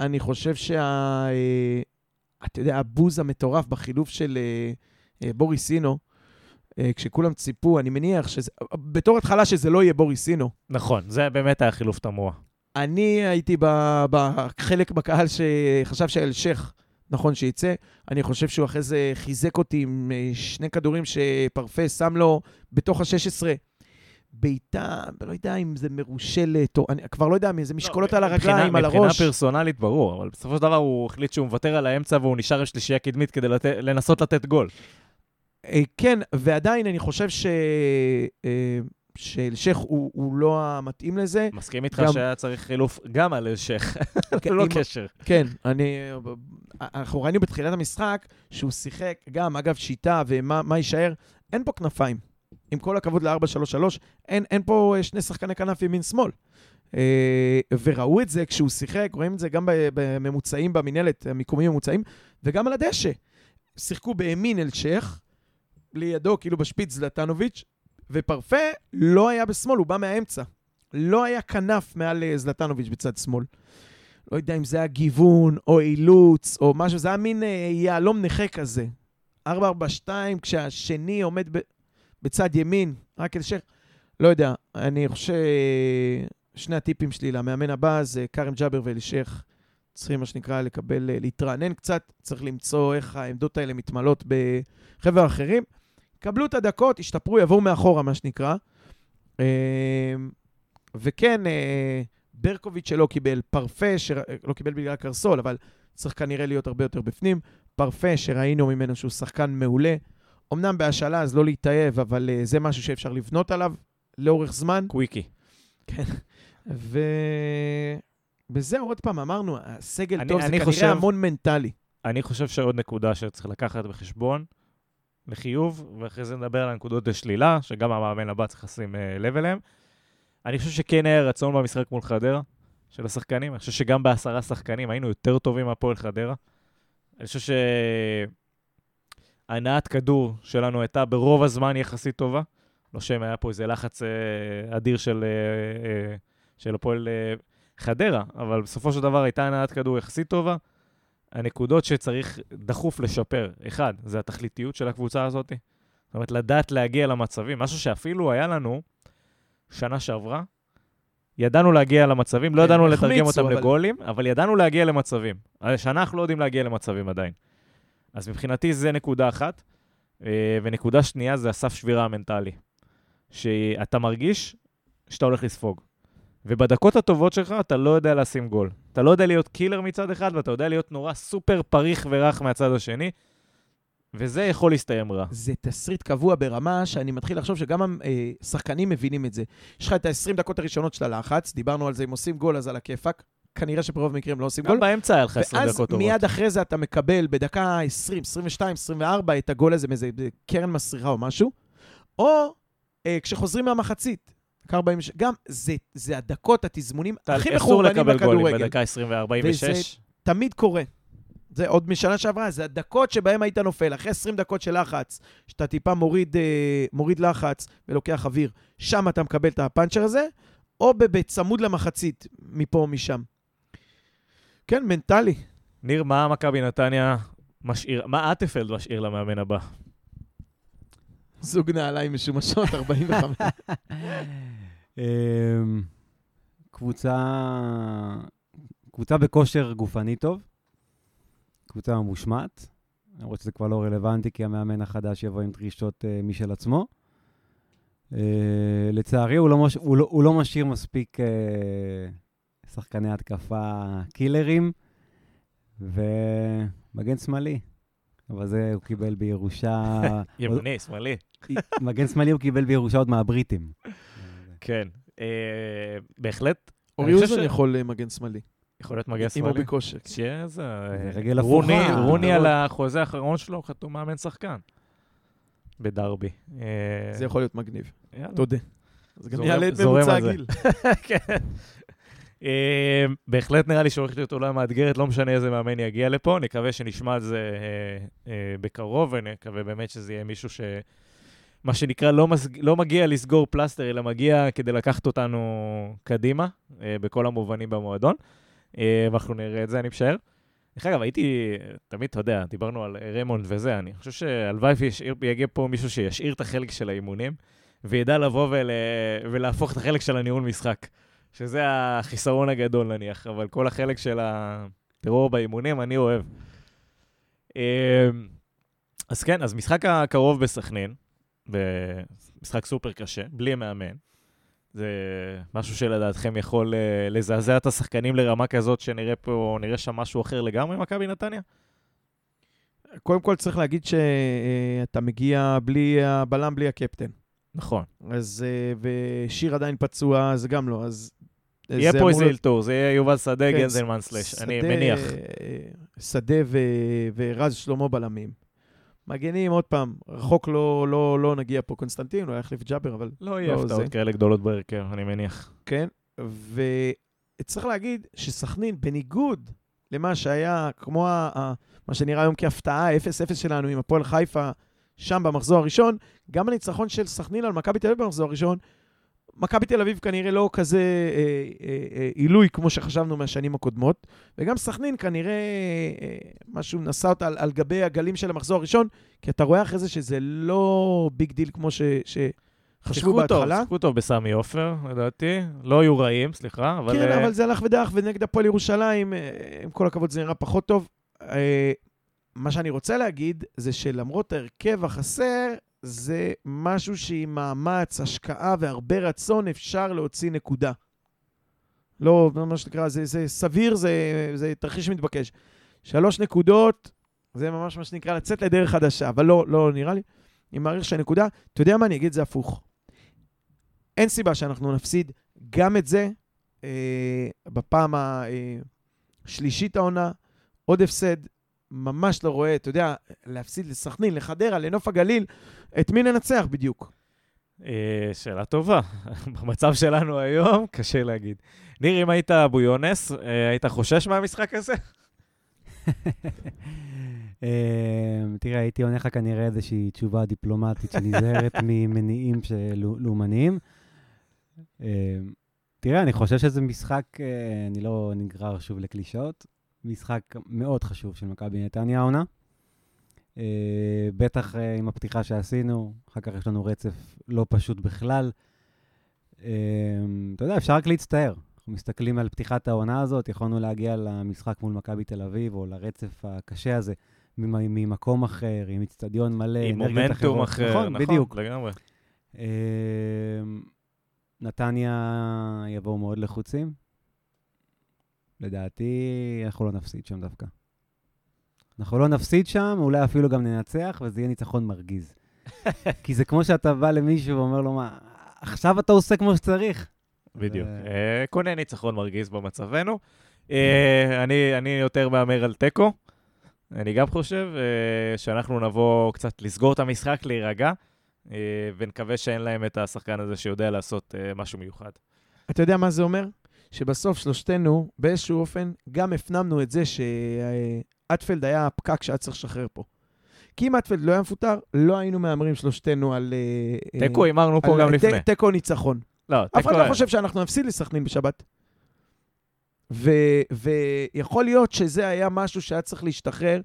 אני חושב שה... Uh, אתה יודע, הבוז המטורף בחילוף של uh, uh, בוריסינו, uh, כשכולם ציפו, אני מניח שזה... בתור התחלה שזה לא יהיה בוריסינו. נכון, זה באמת היה חילוף תמוה. אני הייתי בחלק בקהל שחשב שאלשיך נכון שיצא. אני חושב שהוא אחרי זה חיזק אותי עם אה, שני כדורים שפרפה שם לו בתוך ה-16. בעיטה, לא יודע אם זה מרושלת, או אני כבר לא יודע, מאיזה משקולות על מבחינה- הרגליים, על מבחינה הראש. פרסונלית, ברור, אבל בסופו של דבר הוא החליט שהוא מוותר על האמצע והוא נשאר עם שלישייה קדמית כדי לת... לנסות לתת גול. אה, כן, ועדיין אני חושב ש... שאלשיך הוא, הוא לא המתאים לזה. מסכים איתך גם- שהיה צריך חילוף גם על אלשיך, כן, לא אם- קשר. כן, אני... אנחנו ראינו בתחילת המשחק שהוא שיחק, גם, אגב, שיטה ומה מה יישאר, אין פה כנפיים. עם כל הכבוד ל-4-3-3, אין, אין פה אה, שני שחקני כנף ימין-שמאל. אה, וראו את זה כשהוא שיחק, רואים את זה גם בממוצעים במינהלת, המיקומים ממוצעים, וגם על הדשא. שיחקו בימין אלשיך, לידו, כאילו בשפיץ זלטנוביץ', ופרפה לא היה בשמאל, הוא בא מהאמצע. לא היה כנף מעל אה, זלטנוביץ' בצד שמאל. לא יודע אם זה היה גיוון או אילוץ או משהו, זה היה מין אה, יהלום נכה כזה. 4-4-2, כשהשני עומד ב, בצד ימין, רק אלשיך. לא יודע, אני חושב ששני הטיפים שלי למאמן הבא זה כרם ג'אבר ואלשיך. צריכים, מה שנקרא, לקבל, אה, להתרענן קצת, צריך למצוא איך העמדות האלה מתמלאות בחבר'ה אחרים. קבלו את הדקות, ישתפרו, יבואו מאחורה, מה שנקרא. אה, וכן, אה, ברקוביץ' שלא קיבל, פרפה שלא קיבל בגלל קרסול, אבל צריך כנראה להיות הרבה יותר בפנים. פרפה שראינו ממנו שהוא שחקן מעולה. אמנם בהשאלה, אז לא להתאהב, אבל זה משהו שאפשר לבנות עליו לאורך זמן. קוויקי. ו... וזהו, עוד פעם, אמרנו, הסגל אני- טוב, זה אני כנראה חושב- המון מנטלי. אני חושב שעוד נקודה שצריך לקחת בחשבון, לחיוב, ואחרי זה נדבר על הנקודות לשלילה, שגם המאמן הבא צריך לשים אה, לב אליהם. אני חושב שכן היה רצון במשחק מול חדרה, של השחקנים. אני חושב שגם בעשרה שחקנים היינו יותר טובים מהפועל חדרה. אני חושב שהנעת כדור שלנו הייתה ברוב הזמן יחסית טובה. לא שאם היה פה איזה לחץ אה, אדיר של, אה, אה, של הפועל אה, חדרה, אבל בסופו של דבר הייתה הנעת כדור יחסית טובה. הנקודות שצריך דחוף לשפר, אחד, זה התכליתיות של הקבוצה הזאת. זאת אומרת, לדעת להגיע למצבים, משהו שאפילו היה לנו שנה שעברה. ידענו להגיע למצבים, לא ידענו לתרגם אותם אבל- לגולים, אבל ידענו להגיע למצבים. השנה אנחנו לא יודעים להגיע למצבים עדיין. אז מבחינתי זה נקודה אחת. אה, ונקודה שנייה זה הסף שבירה המנטלי. שאתה מרגיש שאתה הולך לספוג. ובדקות הטובות שלך אתה לא יודע לשים גול. אתה לא יודע להיות killer מצד אחד, ואתה יודע להיות נורא סופר פריך ורך מהצד השני, וזה יכול להסתיים רע. זה תסריט קבוע ברמה שאני מתחיל לחשוב שגם השחקנים מבינים את זה. יש לך את ה-20 דקות הראשונות של הלחץ, דיברנו על זה, אם עושים גול אז על הכיפאק. כנראה שברוב המקרים לא עושים גם גול. באמצע היה לך 20 ואז דקות טובות. מיד אחרי זה אתה מקבל בדקה 20, 22, 24 את הגול הזה מאיזה קרן מסריחה או משהו, או אה, כשחוזרים מהמחצית. דקה 46, גם זה, זה הדקות, התזמונים הכי אסור מחורבנים לקבל גולים בכדורגל. בדקה 20-46. תמיד קורה. זה עוד משנה שעברה, זה הדקות שבהן היית נופל. אחרי 20 דקות של לחץ, שאתה טיפה מוריד, אה, מוריד לחץ ולוקח אוויר, שם אתה מקבל את הפאנצ'ר הזה, או בצמוד למחצית, מפה או משם. כן, מנטלי. ניר, מה מכבי נתניה משאיר, מה אטפלד משאיר למאמן הבא? זוג נעליים משומשות, 45. אמ, קבוצה, קבוצה בכושר גופני טוב, קבוצה ממושמעת, למרות שזה כבר לא רלוונטי, כי המאמן החדש יבוא עם דרישות uh, משל עצמו. Uh, לצערי, הוא לא, מש, הוא, לא, הוא לא משאיר מספיק uh, שחקני התקפה קילרים, ומגן שמאלי. אבל זה הוא קיבל בירושה... ימני, שמאלי. מגן שמאלי הוא קיבל בירושה עוד מהבריטים. כן. אה, בהחלט, אורי אוזן יכול אה, מגן שמאלי, יכול להיות מגן אם הוא שמאלי. בכושר. שזה... זה רגל רוני, הפוכה. רוני. על החוזה האחרון שלו חתום מאמן שחקן. בדרבי. אה, זה יכול להיות מגניב. תודה. זה גם יעלה את ממוצע. הגיל. כן. אה, בהחלט נראה לי שהולכת להיות עולה מאתגרת, לא משנה איזה מאמן יגיע לפה, נקווה שנשמע על זה אה, אה, בקרוב, ונקווה באמת שזה יהיה מישהו ש... מה שנקרא, לא, מסג... לא מגיע לסגור פלסטר, אלא מגיע כדי לקחת אותנו קדימה, אה, בכל המובנים במועדון. אה, ואנחנו נראה את זה, אני משער. דרך אגב, הייתי, תמיד, אתה יודע, דיברנו על ריימונד וזה, אני חושב שהלוואי וישאיר- יגיע פה מישהו שישאיר את החלק של האימונים, וידע לבוא ול... ולהפוך את החלק של הניהול משחק. שזה החיסרון הגדול נניח, אבל כל החלק של הטרור באימונים אני אוהב. אה, אז כן, אז משחק הקרוב בסכנין, משחק סופר קשה, בלי מאמן. זה משהו שלדעתכם יכול אה, לזעזע את השחקנים לרמה כזאת שנראה פה, נראה שם משהו אחר לגמרי ממכבי נתניה? קודם כל צריך להגיד שאתה מגיע בלי הבלם, בלי הקפטן. נכון. אז, אה, ושיר עדיין פצוע, זה גם לא, אז... יהיה פה איזה אלתור, זה יהיה יובל שדה, כן, גנזלמן סלאש, אני מניח. אה, שדה ורז שלמה בלמים. מגנים, עוד פעם, רחוק לא, לא, לא נגיע פה. קונסטנטין, הוא יחליף את ג'אבר, אבל לא יהיה לא, הפתעות זה- כאלה גדולות בהרכב, אני מניח. כן. וצריך להגיד שסכנין, בניגוד למה שהיה, כמו ה, ה, מה שנראה היום כהפתעה, 0-0 שלנו עם הפועל חיפה, שם במחזור הראשון, גם הניצחון של סכנין על מכבי תל אביב במחזור הראשון, מכבי תל אביב כנראה לא כזה אה, אה, אה, עילוי כמו שחשבנו מהשנים הקודמות, וגם סכנין כנראה אה, משהו נשא אותה על, על גבי הגלים של המחזור הראשון, כי אתה רואה אחרי זה שזה לא big deal כמו ש, שחשבו טוב, בהתחלה. שיחקו טוב בסמי עופר, לדעתי. לא היו רעים, סליחה, אבל... כן, אה, אבל זה הלך ודרך, ונגד הפועל ירושלים, אה, עם כל הכבוד, זה נראה פחות טוב. אה, מה שאני רוצה להגיד, זה שלמרות ההרכב החסר, זה משהו שעם מאמץ, השקעה והרבה רצון אפשר להוציא נקודה. לא, מה שנקרא, זה, זה סביר, זה, זה תרחיש מתבקש. שלוש נקודות, זה ממש מה שנקרא לצאת לדרך חדשה, אבל לא, לא נראה לי. אני מעריך שהנקודה, אתה יודע מה, אני אגיד את זה הפוך. אין סיבה שאנחנו נפסיד גם את זה אה, בפעם השלישית העונה, עוד הפסד, ממש לא רואה, אתה יודע, להפסיד לסכנין, לחדרה, לנוף הגליל, את מי ננצח בדיוק? אה, שאלה טובה. במצב שלנו היום, קשה להגיד. ניר, אם היית אבו יונס, אה, היית חושש מהמשחק הזה? אמ, תראה, הייתי עונה לך כנראה איזושהי תשובה דיפלומטית שנזהרת ממניעים לאומניים. תראה, אני חושב שזה משחק, אה, אני לא נגרר שוב לקלישאות, משחק מאוד חשוב של מכבי נתניה העונה. אה, בטח אה, עם הפתיחה שעשינו, אחר כך יש לנו רצף לא פשוט בכלל. אמ, אתה יודע, אפשר רק להצטער. אנחנו מסתכלים על פתיחת העונה הזאת, יכולנו להגיע למשחק מול מכבי תל אביב, או לרצף הקשה הזה, ממ- ממקום אחר, עם אצטדיון מלא, עם מומנטום. אחר, נכון, בדיוק. לגמרי. נתניה יבואו מאוד לחוצים. לדעתי, אנחנו לא נפסיד שם דווקא. אנחנו לא נפסיד שם, אולי אפילו גם ננצח, וזה יהיה ניצחון מרגיז. כי זה כמו שאתה בא למישהו ואומר לו, מה, עכשיו אתה עושה כמו שצריך. בדיוק. ו- אה, קונה ניצחון מרגיז במצבנו. אה, אני אני יותר מהמר על תיקו. אני גם חושב אה, שאנחנו נבוא קצת לסגור את המשחק, להירגע, ונקווה שאין להם את השחקן הזה שיודע לעשות משהו מיוחד. אתה יודע מה זה אומר? שבסוף שלושתנו, באיזשהו אופן, גם הפנמנו את זה שאטפלד היה הפקק שהיה צריך לשחרר פה. כי אם אטפלד לא היה מפוטר, לא היינו מהמרים שלושתנו על... אה, תיקו אה, הימרנו פה גם לפני. תיקו ניצחון. לא, אף אחד תיקו... לא חושב שאנחנו נפסיד לסכנין בשבת. ויכול להיות שזה היה משהו שהיה צריך להשתחרר.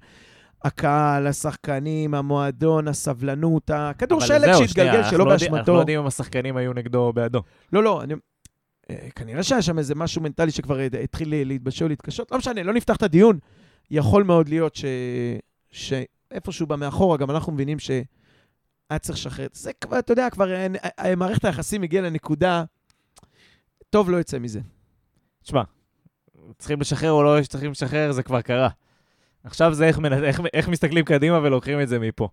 הקהל, השחקנים, המועדון, הסבלנות, הכדור שלג שהתגלגל שלא לא יודעים- אנחנו באשמתו. לא יודעים אם השחקנים היו נגדו או בעדו. לא, לא, אני... אה, כנראה שהיה שם איזה משהו מנטלי שכבר התחיל להתבשל להתקשות. לא משנה, לא נפתח את הדיון. יכול מאוד להיות ש... שאיפשהו במאחורה, גם אנחנו מבינים שהיה צריך לשחרר. זה כבר, אתה יודע, כבר אה, אה, מערכת היחסים הגיעה לנקודה, טוב לא יוצא מזה. תשמע, צריכים לשחרר או לא צריכים לשחרר, זה כבר קרה. עכשיו זה איך, איך, איך מסתכלים קדימה ולוקחים את זה מפה.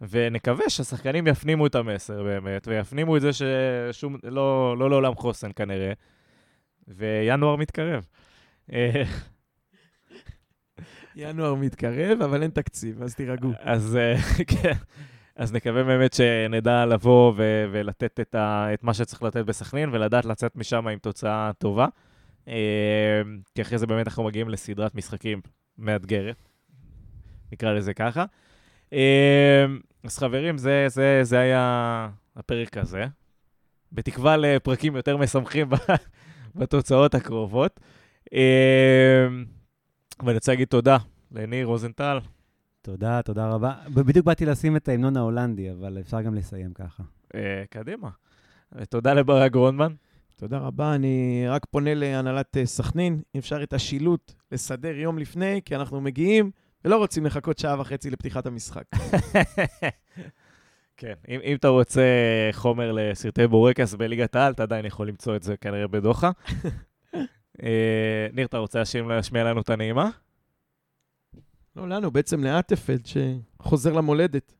ונקווה שהשחקנים יפנימו את המסר באמת, ויפנימו את זה ששום, לא, לא לעולם חוסן כנראה, וינואר מתקרב. ינואר מתקרב, אבל אין תקציב, אז תירגעו. אז אה, כן, אז נקווה באמת שנדע לבוא ו- ולתת את, ה- את מה שצריך לתת בסכנין, ולדעת לצאת משם עם תוצאה טובה. אה, כי אחרי זה באמת אנחנו מגיעים לסדרת משחקים מאתגרת, נקרא לזה ככה. אה, אז חברים, זה, זה, זה היה הפרק הזה. בתקווה לפרקים יותר משמחים בתוצאות הקרובות. ואני רוצה להגיד תודה לניר רוזנטל, תודה, תודה רבה. בדיוק באתי לשים את ההמנון ההולנדי, אבל אפשר גם לסיים ככה. אה, קדימה. ותודה לברק גרונדמן. תודה רבה, אני רק פונה להנהלת אה, סכנין, אם אפשר את השילוט לסדר יום לפני, כי אנחנו מגיעים ולא רוצים לחכות שעה וחצי לפתיחת המשחק. כן, אם, אם אתה רוצה חומר לסרטי בורקס בליגת העל, אתה עדיין יכול למצוא את זה כנראה בדוחה. אה, ניר, אתה רוצה להשמיע- להשמיע לנו את הנעימה? לא לנו, בעצם לאטפלד שחוזר למולדת.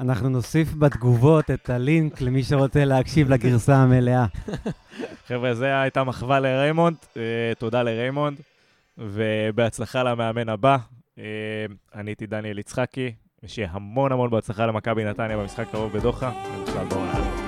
אנחנו נוסיף בתגובות את הלינק למי שרוצה להקשיב לגרסה המלאה. חבר'ה, זו הייתה מחווה לריימונד, אה, תודה לריימונד, ובהצלחה למאמן הבא. אה, אני הייתי דניאל יצחקי, ושיהיה המון המון בהצלחה למכבי נתניה במשחק קרוב בדוחה, ובכלל בעונה.